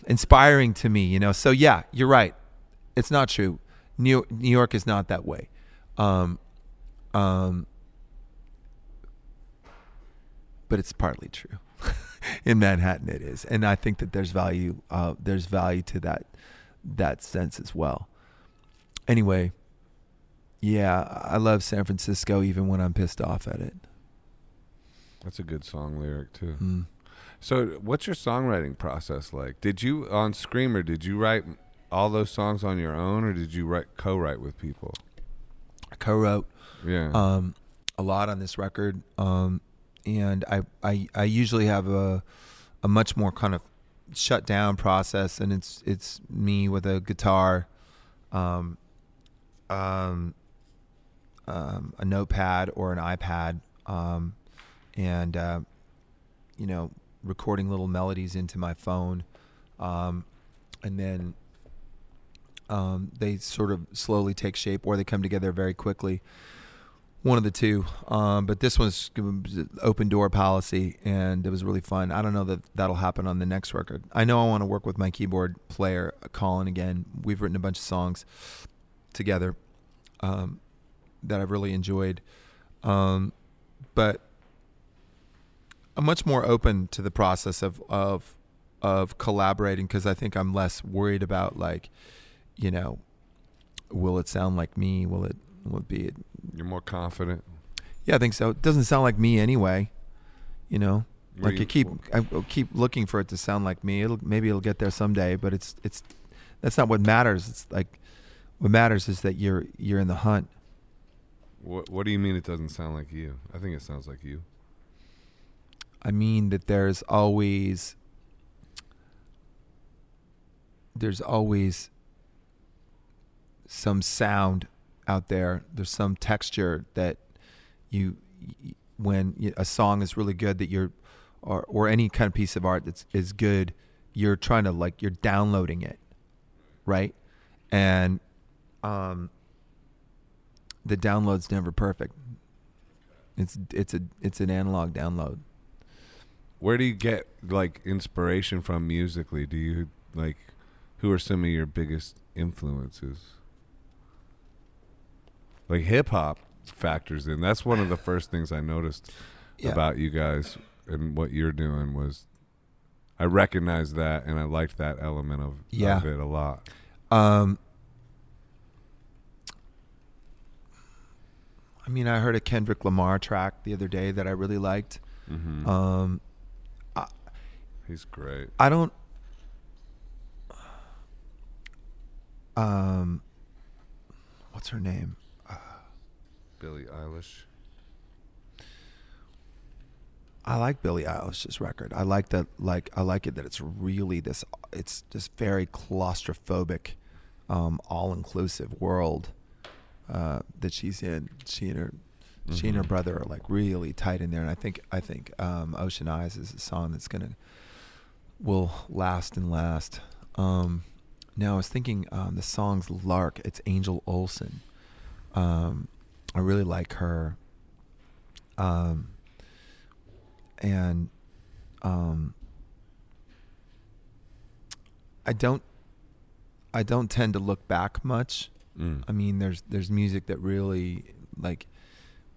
inspiring to me, you know. So yeah, you're right. It's not true. New New York is not that way. Um, um, but it's partly true. In Manhattan, it is, and I think that there's value. Uh, there's value to that that sense as well. Anyway, yeah, I love San Francisco even when I'm pissed off at it. That's a good song lyric too. Mm. So, what's your songwriting process like? Did you on Screamer? Did you write all those songs on your own, or did you write co-write with people? I co-wrote Yeah. um, a lot on this record, um, and I, I I usually have a a much more kind of shut down process, and it's it's me with a guitar, um, um, um, a notepad or an iPad, um, and uh, you know recording little melodies into my phone, um, and then um, they sort of slowly take shape or they come together very quickly. One of the two. Um, but this one's open door policy, and it was really fun. I don't know that that'll happen on the next record. I know I want to work with my keyboard player, Colin, again. We've written a bunch of songs together um, that I've really enjoyed. Um, but I'm much more open to the process of of of collaborating because I think I'm less worried about like, you know, will it sound like me? Will it will it? You're more confident. Yeah, I think so. It doesn't sound like me anyway. You know, like you- I keep I I'll keep looking for it to sound like me. It'll maybe it'll get there someday, but it's it's that's not what matters. It's like what matters is that you're you're in the hunt. What What do you mean it doesn't sound like you? I think it sounds like you. I mean that there's always there's always some sound out there. There's some texture that you when a song is really good that you're or or any kind of piece of art that's is good, you're trying to like you're downloading it, right? And um the download's never perfect. It's it's a it's an analog download. Where do you get like inspiration from musically? Do you like who are some of your biggest influences? Like hip hop factors in. That's one of the first things I noticed Yeah. about you guys and what you're doing was I recognized that and I liked that element of, Yeah. of it a lot. Um, I mean, I heard a Kendrick Lamar track the other day that I really liked. Mm-hmm. Um, He's great. I don't. Um, what's her name? Billie Eilish. I like Billie Eilish's record. I like that. Like I like it that it's really this. It's this very claustrophobic, um, all-inclusive world uh, that she's in. She and her, she and her Mhm. brother are like really tight in there. And I think I think um, Ocean Eyes is a song that's gonna will last and last. Um, now I was thinking um, the song's Lark. It's Angel Olsen. Um, I really like her. Um, and um, I don't I don't tend to look back much. Mm. I mean, there's there's music that really like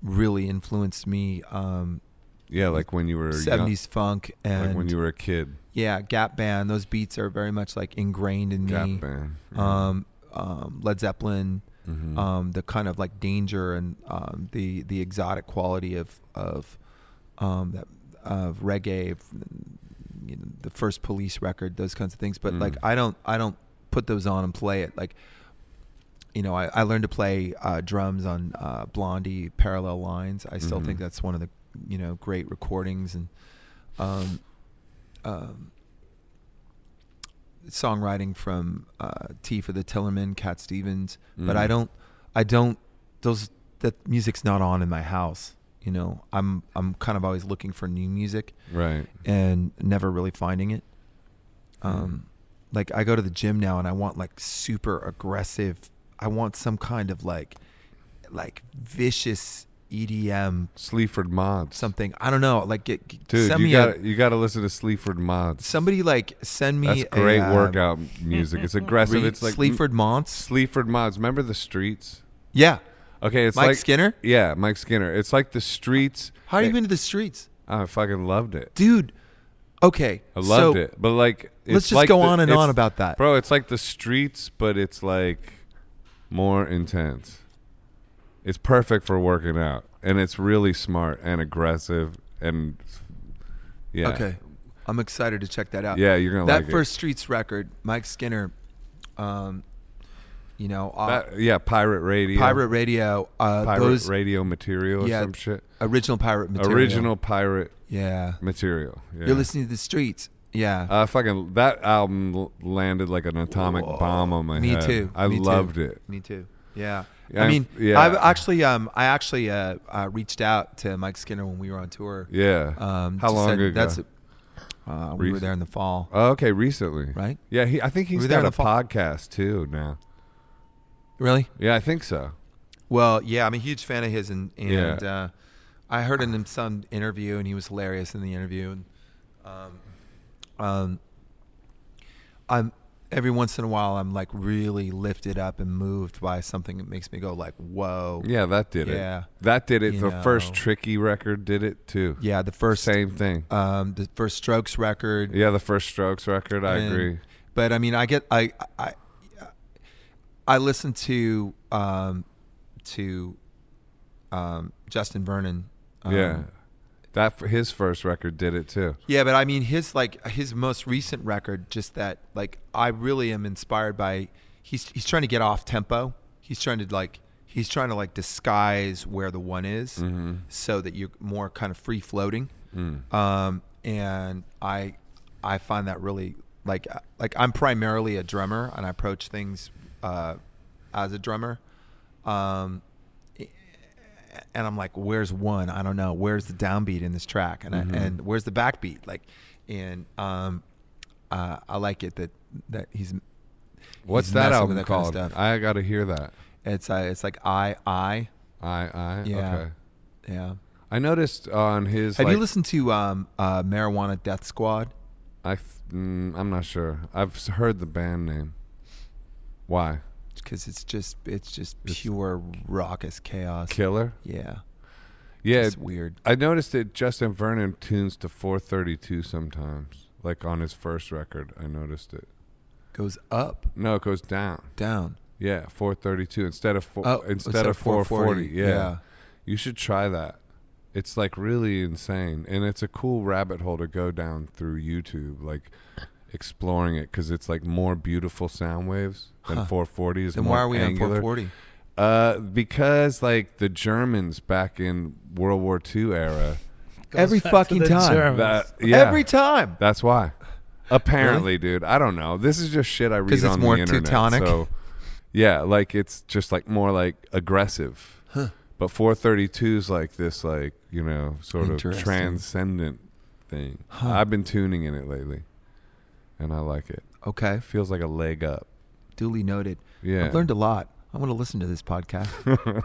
really influenced me. Um, Yeah, like when you were 70s funk and like when you were a kid. yeah, Gap Band. Those beats are very much like ingrained in Gap me. band. Um, um, Led Zeppelin. Mhm. um, the kind of like danger and um, the the exotic quality of of um, that of reggae, you know, the first Police record, those kinds of things. But like Mm. I don't I don't put those on and play it. Like you know, I, I learned to play uh, drums on uh, Blondie Parallel Lines. I still think Mhm. that's one of the you know great recordings and um, um, songwriting from uh, Tea for the Tillerman, Cat Stevens. But I Mm. don't, I don't. Those that music's not on in my house. You know, I'm I'm kind of always looking for new music right. and never really finding it. Um, like I go to the gym now and I want like super aggressive. I want some kind of like, like vicious EDM Sleaford Mods. something. I don't know. Like get, get- Dude, send you me got a, you got to listen to Sleaford Mods. somebody like send me That's great a, uh, workout music. It's aggressive. It's like Sleaford Mods. Sleaford Mods. Remember the streets? Yeah, Okay, it's Mike like Skinner. Yeah, Mike Skinner. It's like the streets. How are you into the streets, I fucking loved it. dude? Okay, I loved so it. But like, Let's just like go the- on and on about that. bro. It's like the streets, but it's like more intense. It's perfect for working out, and it's really smart and aggressive, and yeah, Okay, I'm excited to check that out. yeah, you're gonna that like first Streets record, Mike Skinner. Um, you know, uh, That, yeah, pirate radio, Pirate Radio. Uh, pirate those radio material or Yeah, some shit. original pirate material. Original pirate Yeah. material. Yeah. You're listening to the Streets. Yeah. Uh, fucking that album landed like an atomic Whoa. bomb on my Me head. Me too. I Me too. loved it. Me too. Yeah. I mean, yeah. I've actually, um, I actually uh, uh, reached out to Mike Skinner when we were on tour. Yeah. Um, How long said- ago? That's. Uh, we were there in the fall, Oh, okay, recently. right? Yeah, he. I think We he's there got in a podcast too now. Really? Yeah, I think so. Well, yeah, I'm a huge fan of his, and and Yeah. uh, I heard him in some interview, and he was hilarious in the interview. And um, um, I'm every once in a while, I'm like really lifted up and moved by something that makes me go like, "Whoa!" Yeah, that did Yeah. it. Yeah. That did it. You the first. Tricky record did it too. Yeah, the first Same thing. um, the first Strokes record. Yeah, the first Strokes record. I And- agree. But I mean, I get I I I listen to um, to um, Justin Vernon. Um, yeah, that his first record did it too. Yeah, but I mean his like his most recent record, just that like I really am inspired by he's he's trying to get off tempo. He's trying to like he's trying to like disguise where the one is Mm-hmm. so that you're more kind of free floating. Mm. Um, and I I find that really like like I'm primarily a drummer and I approach things uh, as a drummer. Um, and I'm like, where's one? I don't know. Where's the downbeat in this track? And Mhm. I, and where's the backbeat? Like, and um, uh, I like it that that he's. What's he's that album that kind of called? I got to hear that. It's uh, it's like I I I I Yeah. okay. yeah. I noticed on his. Have like, you listened to um, uh, Marijuana Death Squad? I mm, I'm not sure. I've heard the band name. Why? Because it's just it's just It's- pure raucous chaos. Killer. Yeah, Yeah, it's weird. I noticed that Justin Vernon tunes to 432 sometimes. Like on his first record, I noticed it. Goes up, No, it goes down. down. Yeah, 432 instead of four, Oh, instead, of 440. Yeah. yeah. you should try that. It's like really insane, and it's a cool rabbit hole to go down through YouTube, like exploring it because it's like more beautiful sound waves than Huh. 440 is Then why are we angular. on 440? Uh, because like the Germans back in World War II era, Every fucking time. That yeah, Every time. That's why. Apparently, dude. I don't know. This is just shit I read it's on more the internet. Teutonic? So, yeah, like it's just like more like aggressive. Huh. But 432 is like this, like you know, sort of transcendent thing. Huh. I've been tuning in it lately, and I like it. Okay, It feels like a leg up. duly noted. Yeah. I've learned a lot. I want to listen to this podcast.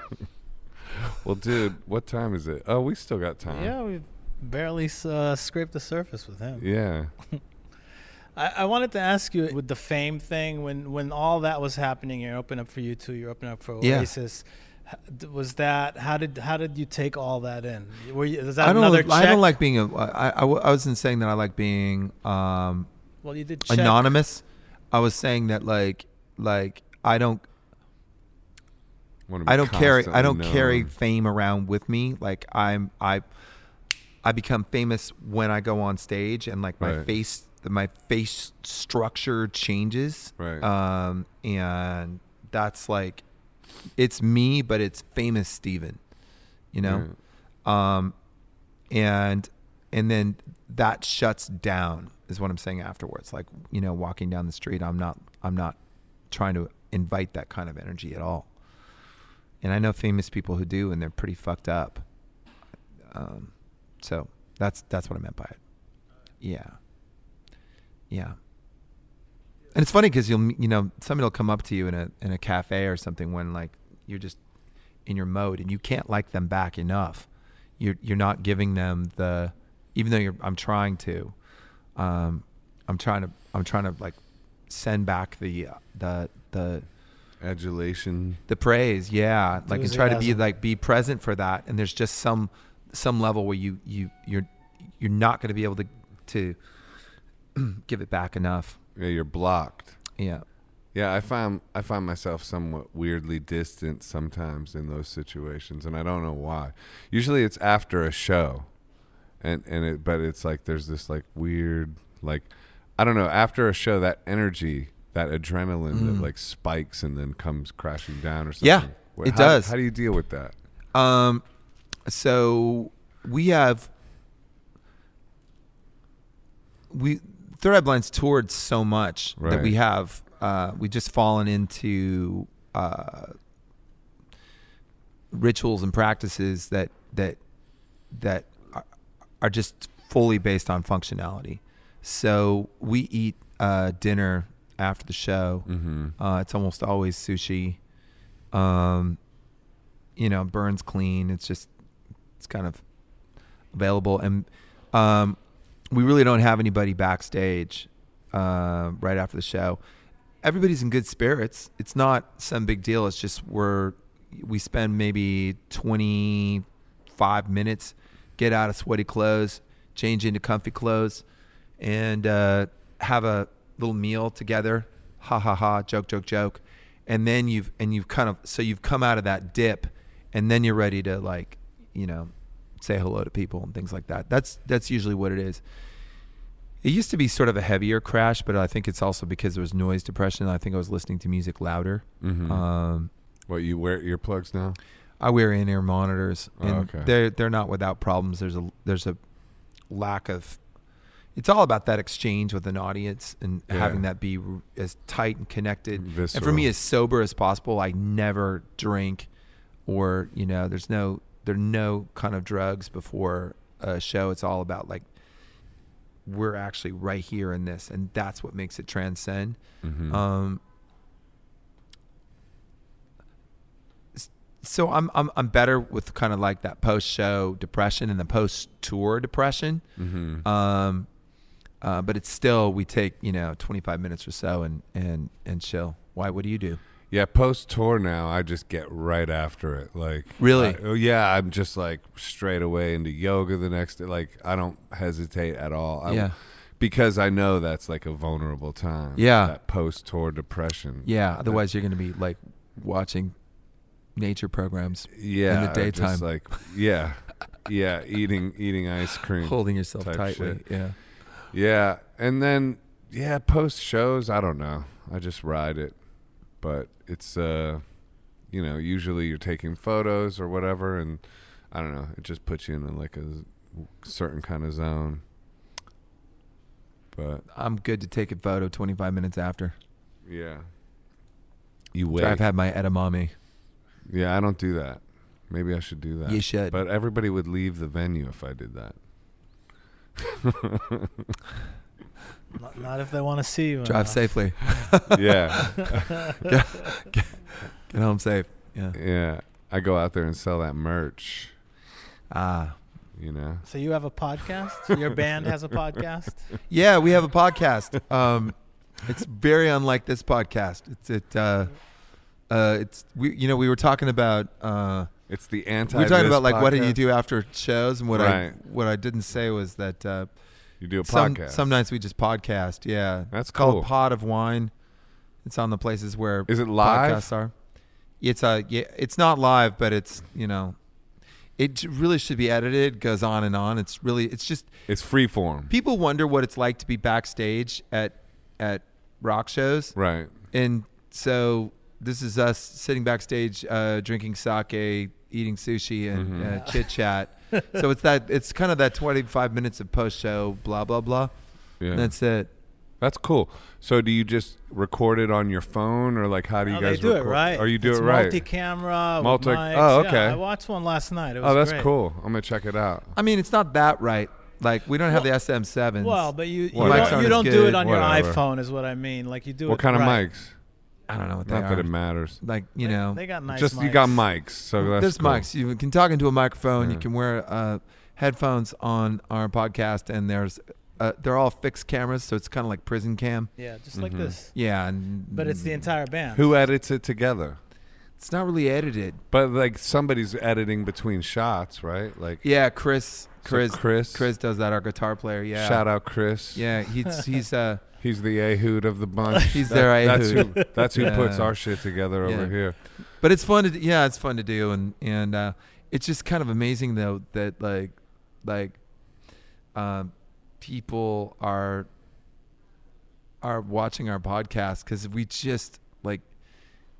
well, dude, what time is it? Oh, we still got time. Yeah, we barely uh, scraped the surface with him. Yeah. I, I wanted to ask you with the fame thing when when all that was happening. You're opening up for U2. You're opening up for Oasis. h- d- Was that how did how did you take all that in? Were you, is that I don't. another I check? don't like being a. I, I, I wasn't saying that I like being um, Well, you did check. anonymous. I was saying that like like I don't I don't carry I don't carry fame around with me. Like I'm I I become famous when I go on stage and like my Right. face my face structure changes. Right. Um and that's like it's me but it's famous Stephan. You know? Um and and then that shuts down is what I'm saying afterwards. Like, you know, walking down the street, I'm not I'm not trying to invite that kind of energy at all. And I know famous people who do, and they're pretty fucked up. Um, so that's that's what I meant by it. Yeah, yeah. And it's funny because you'll you know somebody will come up to you in a in a cafe or something when like you're just in your mode and you can't like them back enough. You're you're not giving them the even though you're I'm trying to, um, I'm trying to I'm trying to like send back the uh, the the Adulation. the praise yeah like and try to be like be present for that and there's just some some level where you you you're you're not going to be able to to give it back enough Yeah, you're blocked. yeah Yeah, I find I find myself somewhat weirdly distant sometimes in those situations, and I don't know why. Usually, it's after a show, and and it, but it's like there's this like weird like I don't know after a show that energy that adrenaline Mm. that like spikes and then comes crashing down or something. Yeah, Wha- it how- does. How do you deal with that? Um, so we have we Third Eye Blind's toured so much that we have uh, we just fallen into uh, rituals and practices that that that are, just fully based on functionality. So we eat uh, dinner after the show. Mm-hmm. Uh, it's almost always sushi. Um, you know, burns clean. It's just it's kind of available, and um, we really don't have anybody backstage uh, right after the show. Everybody's in good spirits. It's not some big deal. It's just we're we spend maybe twenty five minutes, get out of sweaty clothes, change into comfy clothes, and uh, have a little meal together. Ha ha ha! Joke joke joke, and then you've and you've kind of so you've come out of that dip, and then you're ready to like you know say hello to people and things like that. That's that's usually what it is. It used to be sort of a heavier crash, but I think it's also because there was noise depression. I think I was listening to music louder. Mm-hmm. Um, what you wear earplugs now? I wear in-ear monitors, Oh, and okay. they're they're not without problems. There's a there's a lack of. It's all about that exchange with an audience and Yeah. having that be as tight and connected. And for me, as sober as possible. I never drink, or you know, there's no there are no kind of drugs before a show. It's all about like we're actually right here in this, and that's what makes it transcend. Mm-hmm. Um, so I'm I'm I'm better with kind of like that post show depression and the post tour depression. mm-hmm. Um, uh, but it's still we take you know 25 minutes or so and and and chill. Why? What do you do? Yeah, post tour now, I just get right after it. Like Really? I- oh yeah, I'm just like straight away into yoga the next day. Like I don't hesitate at all. I, Yeah. because I know that's like a vulnerable time. Yeah. that post tour depression. Yeah. Otherwise, you're going to be like watching nature programs, yeah, in the daytime. like yeah, yeah, eating eating ice cream. holding yourself tightly. shit. Yeah. Yeah, and then yeah, post shows, I don't know. I just ride it, but it's uh, you know, usually you're taking photos or whatever, and I don't know. It just puts you in like a certain kind of zone. But I'm good to take a photo 25 minutes after. yeah, you wait. I've had my edamame. Yeah, I don't do that. Maybe I should do that. You should. But everybody would leave the venue if I did that. Not, not if they want to see you. Drive enough. safely. yeah. Get home safe. Yeah. Yeah. I go out there and sell that merch, Ah. you know. So you have a podcast? Your band has a podcast? Yeah, we have a podcast. Um, it's very unlike this podcast. It's it. Uh, uh, it's we. You know, we were talking about. Uh, It's the anti we were talking about like what do you do after shows, and what I what I didn't say was that uh, You do a some podcast. some nights we just podcast. Yeah, That's it's called cool. Pot of Wine. It's on the places where Is it live? podcasts are. It's a yeah. It's not live, but it's you know, it really should be edited. Goes on and on. It's really it's just It's free form. people wonder what it's like to be backstage at at rock shows, Right. and so this is us sitting backstage, uh, drinking sake, eating sushi, and Mhm. uh, chit chat. so it's that it's kind of that twenty five minutes of post show blah blah blah. Yeah. That's it. That's cool. So do you just record it on your phone or like how do you No, guys they do record? it right. Or you do it's it right? Multi-camera. Multi- mics. oh, Yeah, okay. I watched one last night. It was oh, that's great. cool. I'm going to check it out. I mean, it's not that right. Like we don't have the SM7s. Well, but you you Well, mics don't, you don't do it on Whatever. your iPhone, is what I mean. Like you do what it. kind of mics? I don't know what they Not are. that it matters. like you They- know, they got nice. Just you mics. got mics, so that's there's cool. mics. You can talk into a microphone. You Yeah. can wear uh, headphones on our podcast, and there's uh, they're all fixed cameras, so it's kind of like prison cam. Yeah, just like Mhm. this. Yeah, and But it's the entire band. Who edits it together? It's not really edited. But like somebody's editing between shots, right? Like Yeah, Chris. So Chris. Chris. Chris does that. Our guitar player. Yeah. Shout out Chris. Yeah, he's he's uh He's the Ehud of the bunch. He's That- their That's who. That's who Yeah. puts our shit together over here. but it's fun to yeah it's fun to do and and uh, it's just kind of amazing though that like like um, people are are watching our podcast because we just like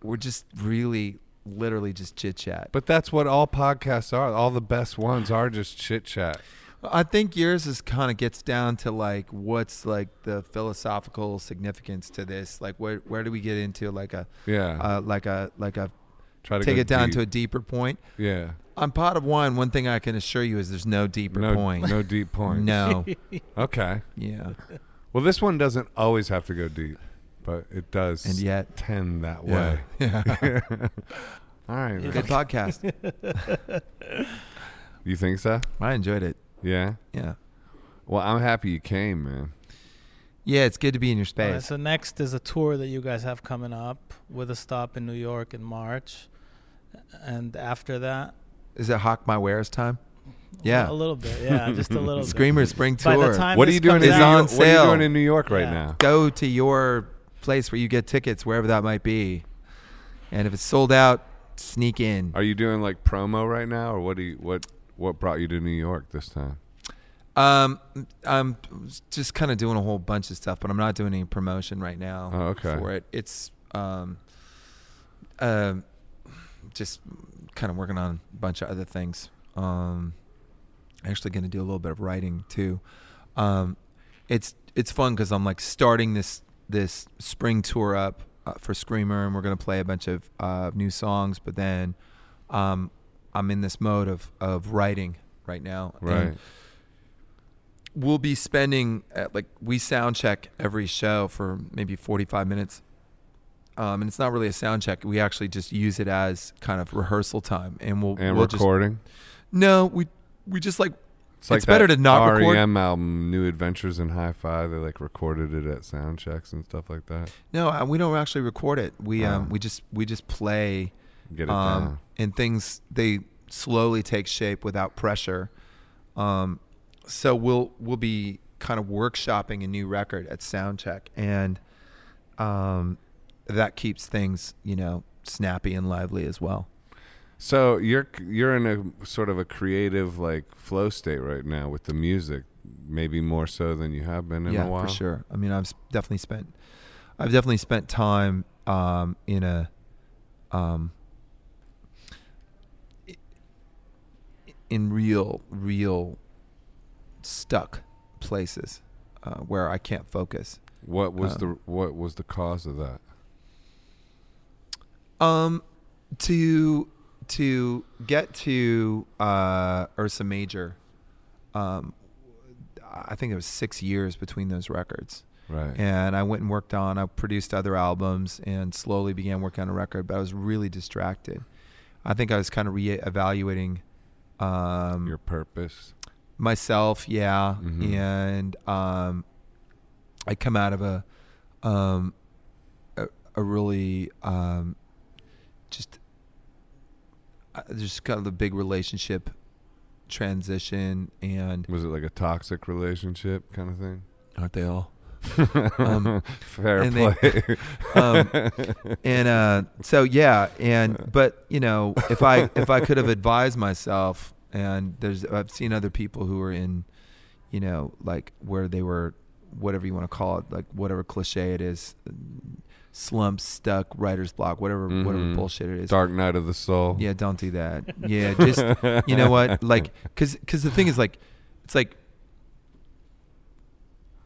we're just really literally just chit chat But that's what all podcasts are. All the best ones are just chit chat. i think yours is kind of gets down to like what's like the philosophical significance to this like where where do we get into like a Yeah. uh, like a like a Try to take it down deep. to a deeper point yeah. On pot of wine, one thing I can assure you is there's no deeper No, point. no deep point. No. Okay. Yeah. Well, this one doesn't always have to go deep, but it does. And yet, tend that yeah. way. yeah. All right. Good podcast. You think so? I enjoyed it. Yeah. Yeah. Well, I'm happy you came, man. Yeah, it's good to be in your All right, space. so next is a tour that you guys have coming up with a stop in New York in March, and after that, Is it Hawk My Wares time? Yeah. a little bit, yeah, just a little. bit. Screamer Spring By the Tour. time What are this you doing? comes In Is New out- on York? What are you sale. doing in New York right Yeah. now? Go to your place where you get tickets, wherever that might be. And if it's sold out, sneak in. Are you doing like promo right now, or what? Do you what? What brought you to New York this time? Um, I'm just kind of doing a whole bunch of stuff, but I'm not doing any promotion right now Oh, okay. for it. It's um, um, just kind of working on a bunch of other things. Um, actually going to do a little bit of writing too. Um, it's it's fun because I'm like starting this this spring tour up uh, for Screamer, and we're going to play a bunch of uh, new songs. But then, um, I'm in this mode of of writing right now. And Right. we'll be spending at, like we sound check every show for maybe 45 minutes um, and it's not really a sound check we actually just use it as kind of rehearsal time and we'll And we'll just recording. no we we just like It's like It's better to not record- REM album, New Adventures in Hi-Fi. They like recorded it at sound checks and stuff like that. no uh, we don't actually record it we um Oh. we just we just play Get it um down. and things they slowly take shape without pressure um so we'll we'll be kind of workshopping a new record at soundcheck and um that keeps things you know snappy and lively as well So you're you're in a sort of a creative like flow state right now with the music, maybe more so than you have been in yeah a while. Yeah, for sure i mean i've definitely spent i've definitely spent time um in a um in real real stuck places uh, where i can't focus What was Um, the what was the cause of that? Um, to to get to uh, Ursa Major, um, I think it was six years between those records, Right. and I went and worked on. I produced other albums and slowly began working on a record, but I was really distracted. I think I was kind of re-evaluating um, Your purpose. myself, yeah, Mhm. and um, I come out of a um, a, a really um, just just kind of the big relationship transition, and Was it like a toxic relationship kind of thing? aren't they all? Um, Fair and they- play. um, and uh, so yeah, and but you know, if I if I could have advised myself, and there's I've seen other people who are in, you know, like where they were, whatever you want to call it, like whatever cliche it is, slump, stuck, writer's block, whatever whatever Mhm. bullshit it is. Dark Night of the Soul. Yeah, don't do that. Yeah, just you know what? Like, cause, cause the thing is, like, it's like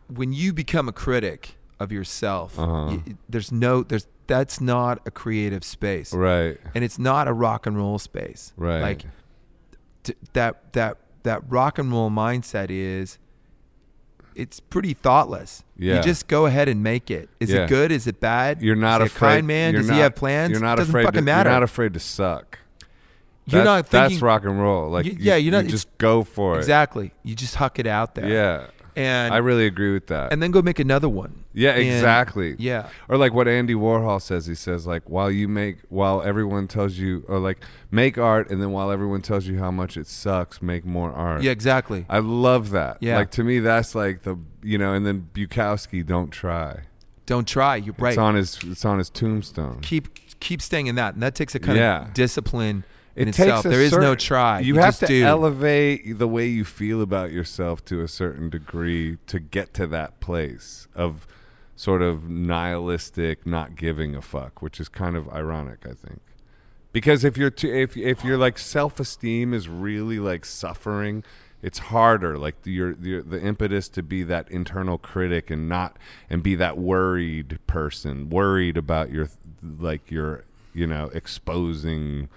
when you become a critic of yourself, Uh-huh. y- there's no, there's that's not a creative space, Right. and it's not a rock and roll space. Right. Like t- that that that rock and roll mindset is it's pretty thoughtless. Yeah. You just go ahead and make it. Is Yeah. it good? Is it bad? You're not Is afraid. a kind man? Does not- he have plans? You're not Doesn't afraid. fucking to, matter. You're not afraid to suck. You're That- not thinking That's rock and roll. Like, you- yeah, you're not- You just go for it. exactly. You just huck it out there. Yeah, and I really agree with that. and then go make another one. yeah, And- exactly. Yeah, Or like what Andy Warhol says. He says like while you make while everyone tells you or like make art and then while everyone tells you how much it sucks, make more art. yeah, exactly. I love that. Yeah. Like to me that's like the you know, and then Bukowski don't try. Don't try. You're right. It's on his it's on his tombstone. keep keep staying in that, and that takes a kind Yeah. of discipline in It takes itself. There is no try. You, have just to do. elevate the way you feel about yourself to a certain degree to get to that place of sort of nihilistic, not giving a fuck, which is kind of ironic, I think. Because if you're too, if if your like self esteem is really like suffering, it's harder. Like the, your, your the impetus to be that internal critic and not and be that worried person, worried about your like your you know exposing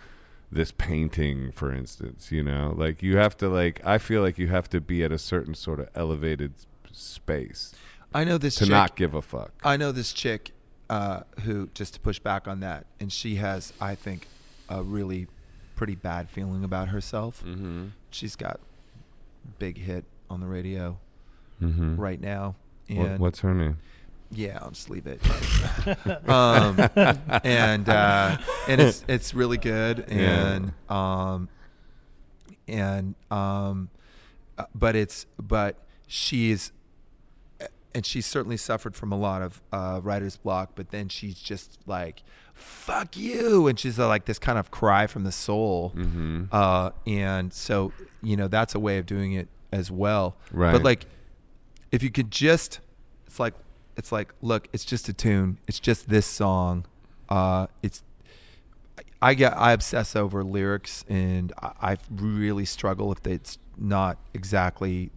this painting for instance you know like you have to like i feel like you have to be at a certain sort of elevated space I know this to chick. not give a fuck I know this chick uh, who just to push back on that, and she has, I think, a really pretty bad feeling about herself. mm-hmm. She's got big hit on the radio Mm-hmm. right now, what, and what's her name Yeah, I'll just leave it. um, and uh, and it's it's really good, and um, and um, uh, but it's but she's and she's certainly suffered from a lot of uh, writer's block. But then she's just like, "Fuck you," and she's uh, like this kind of cry from the soul. mm-hmm. Uh, and so, you know, that's a way of doing it as well. Right. But like, if you could just, it's like, it's like, look, it's just a tune. It's just this song. Uh, it's, I get, I obsess over lyrics and I, I really struggle if it's not exactly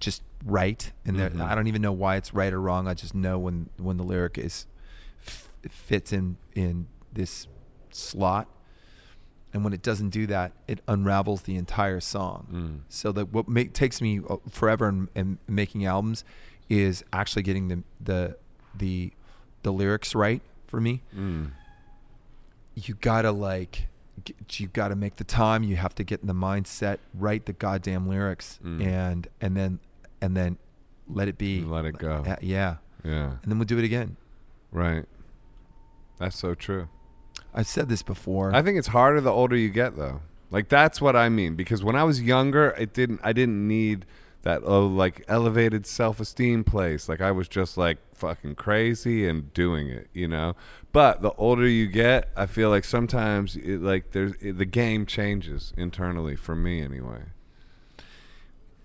just right. And Mhm. I don't even know why it's right or wrong. I just know when, when the lyric is, f- fits in, in this slot and when it doesn't do that, it unravels the entire song. Mm. So that what make, takes me uh, forever in, in making albums is actually getting the the the the lyrics right for me. Mm. You gotta like, you gotta make the time. You have to get in the mindset, write the goddamn lyrics, Mm. and and then and then let it be. let it go Uh, yeah, yeah and then we'll do it again. right that's so true I've said this before. I think it's harder the older you get, though. Like that's what I mean. Because when I was younger, it didn't. I didn't need that oh like elevated self esteem place. Like I was just like fucking crazy and doing it, you know. But the older you get, I feel like sometimes it, like there's it, the game changes internally for me anyway.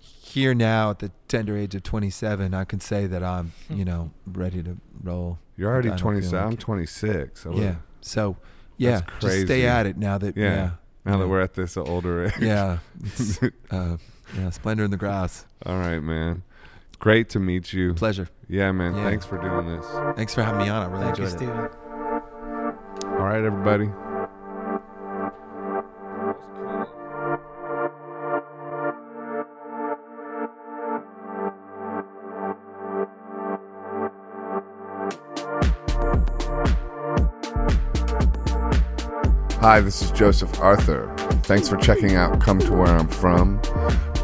here now at the tender age of 27, I can say that I'm, you know, ready to roll. You're already 27. feel I'm 26. So Yeah. So, yeah, That's just stay at it now that, Yeah. yeah. Now that we're at this older age. yeah, it's, uh, yeah, splendor in the grass. All right, man. Great to meet you. Pleasure. Yeah, man. Yeah. Thanks for doing this. Thanks for having me on. I really Thank you, it. Stephan. All right, everybody. Hi, this is Joseph Arthur. Thanks for checking out Come to Where I'm From.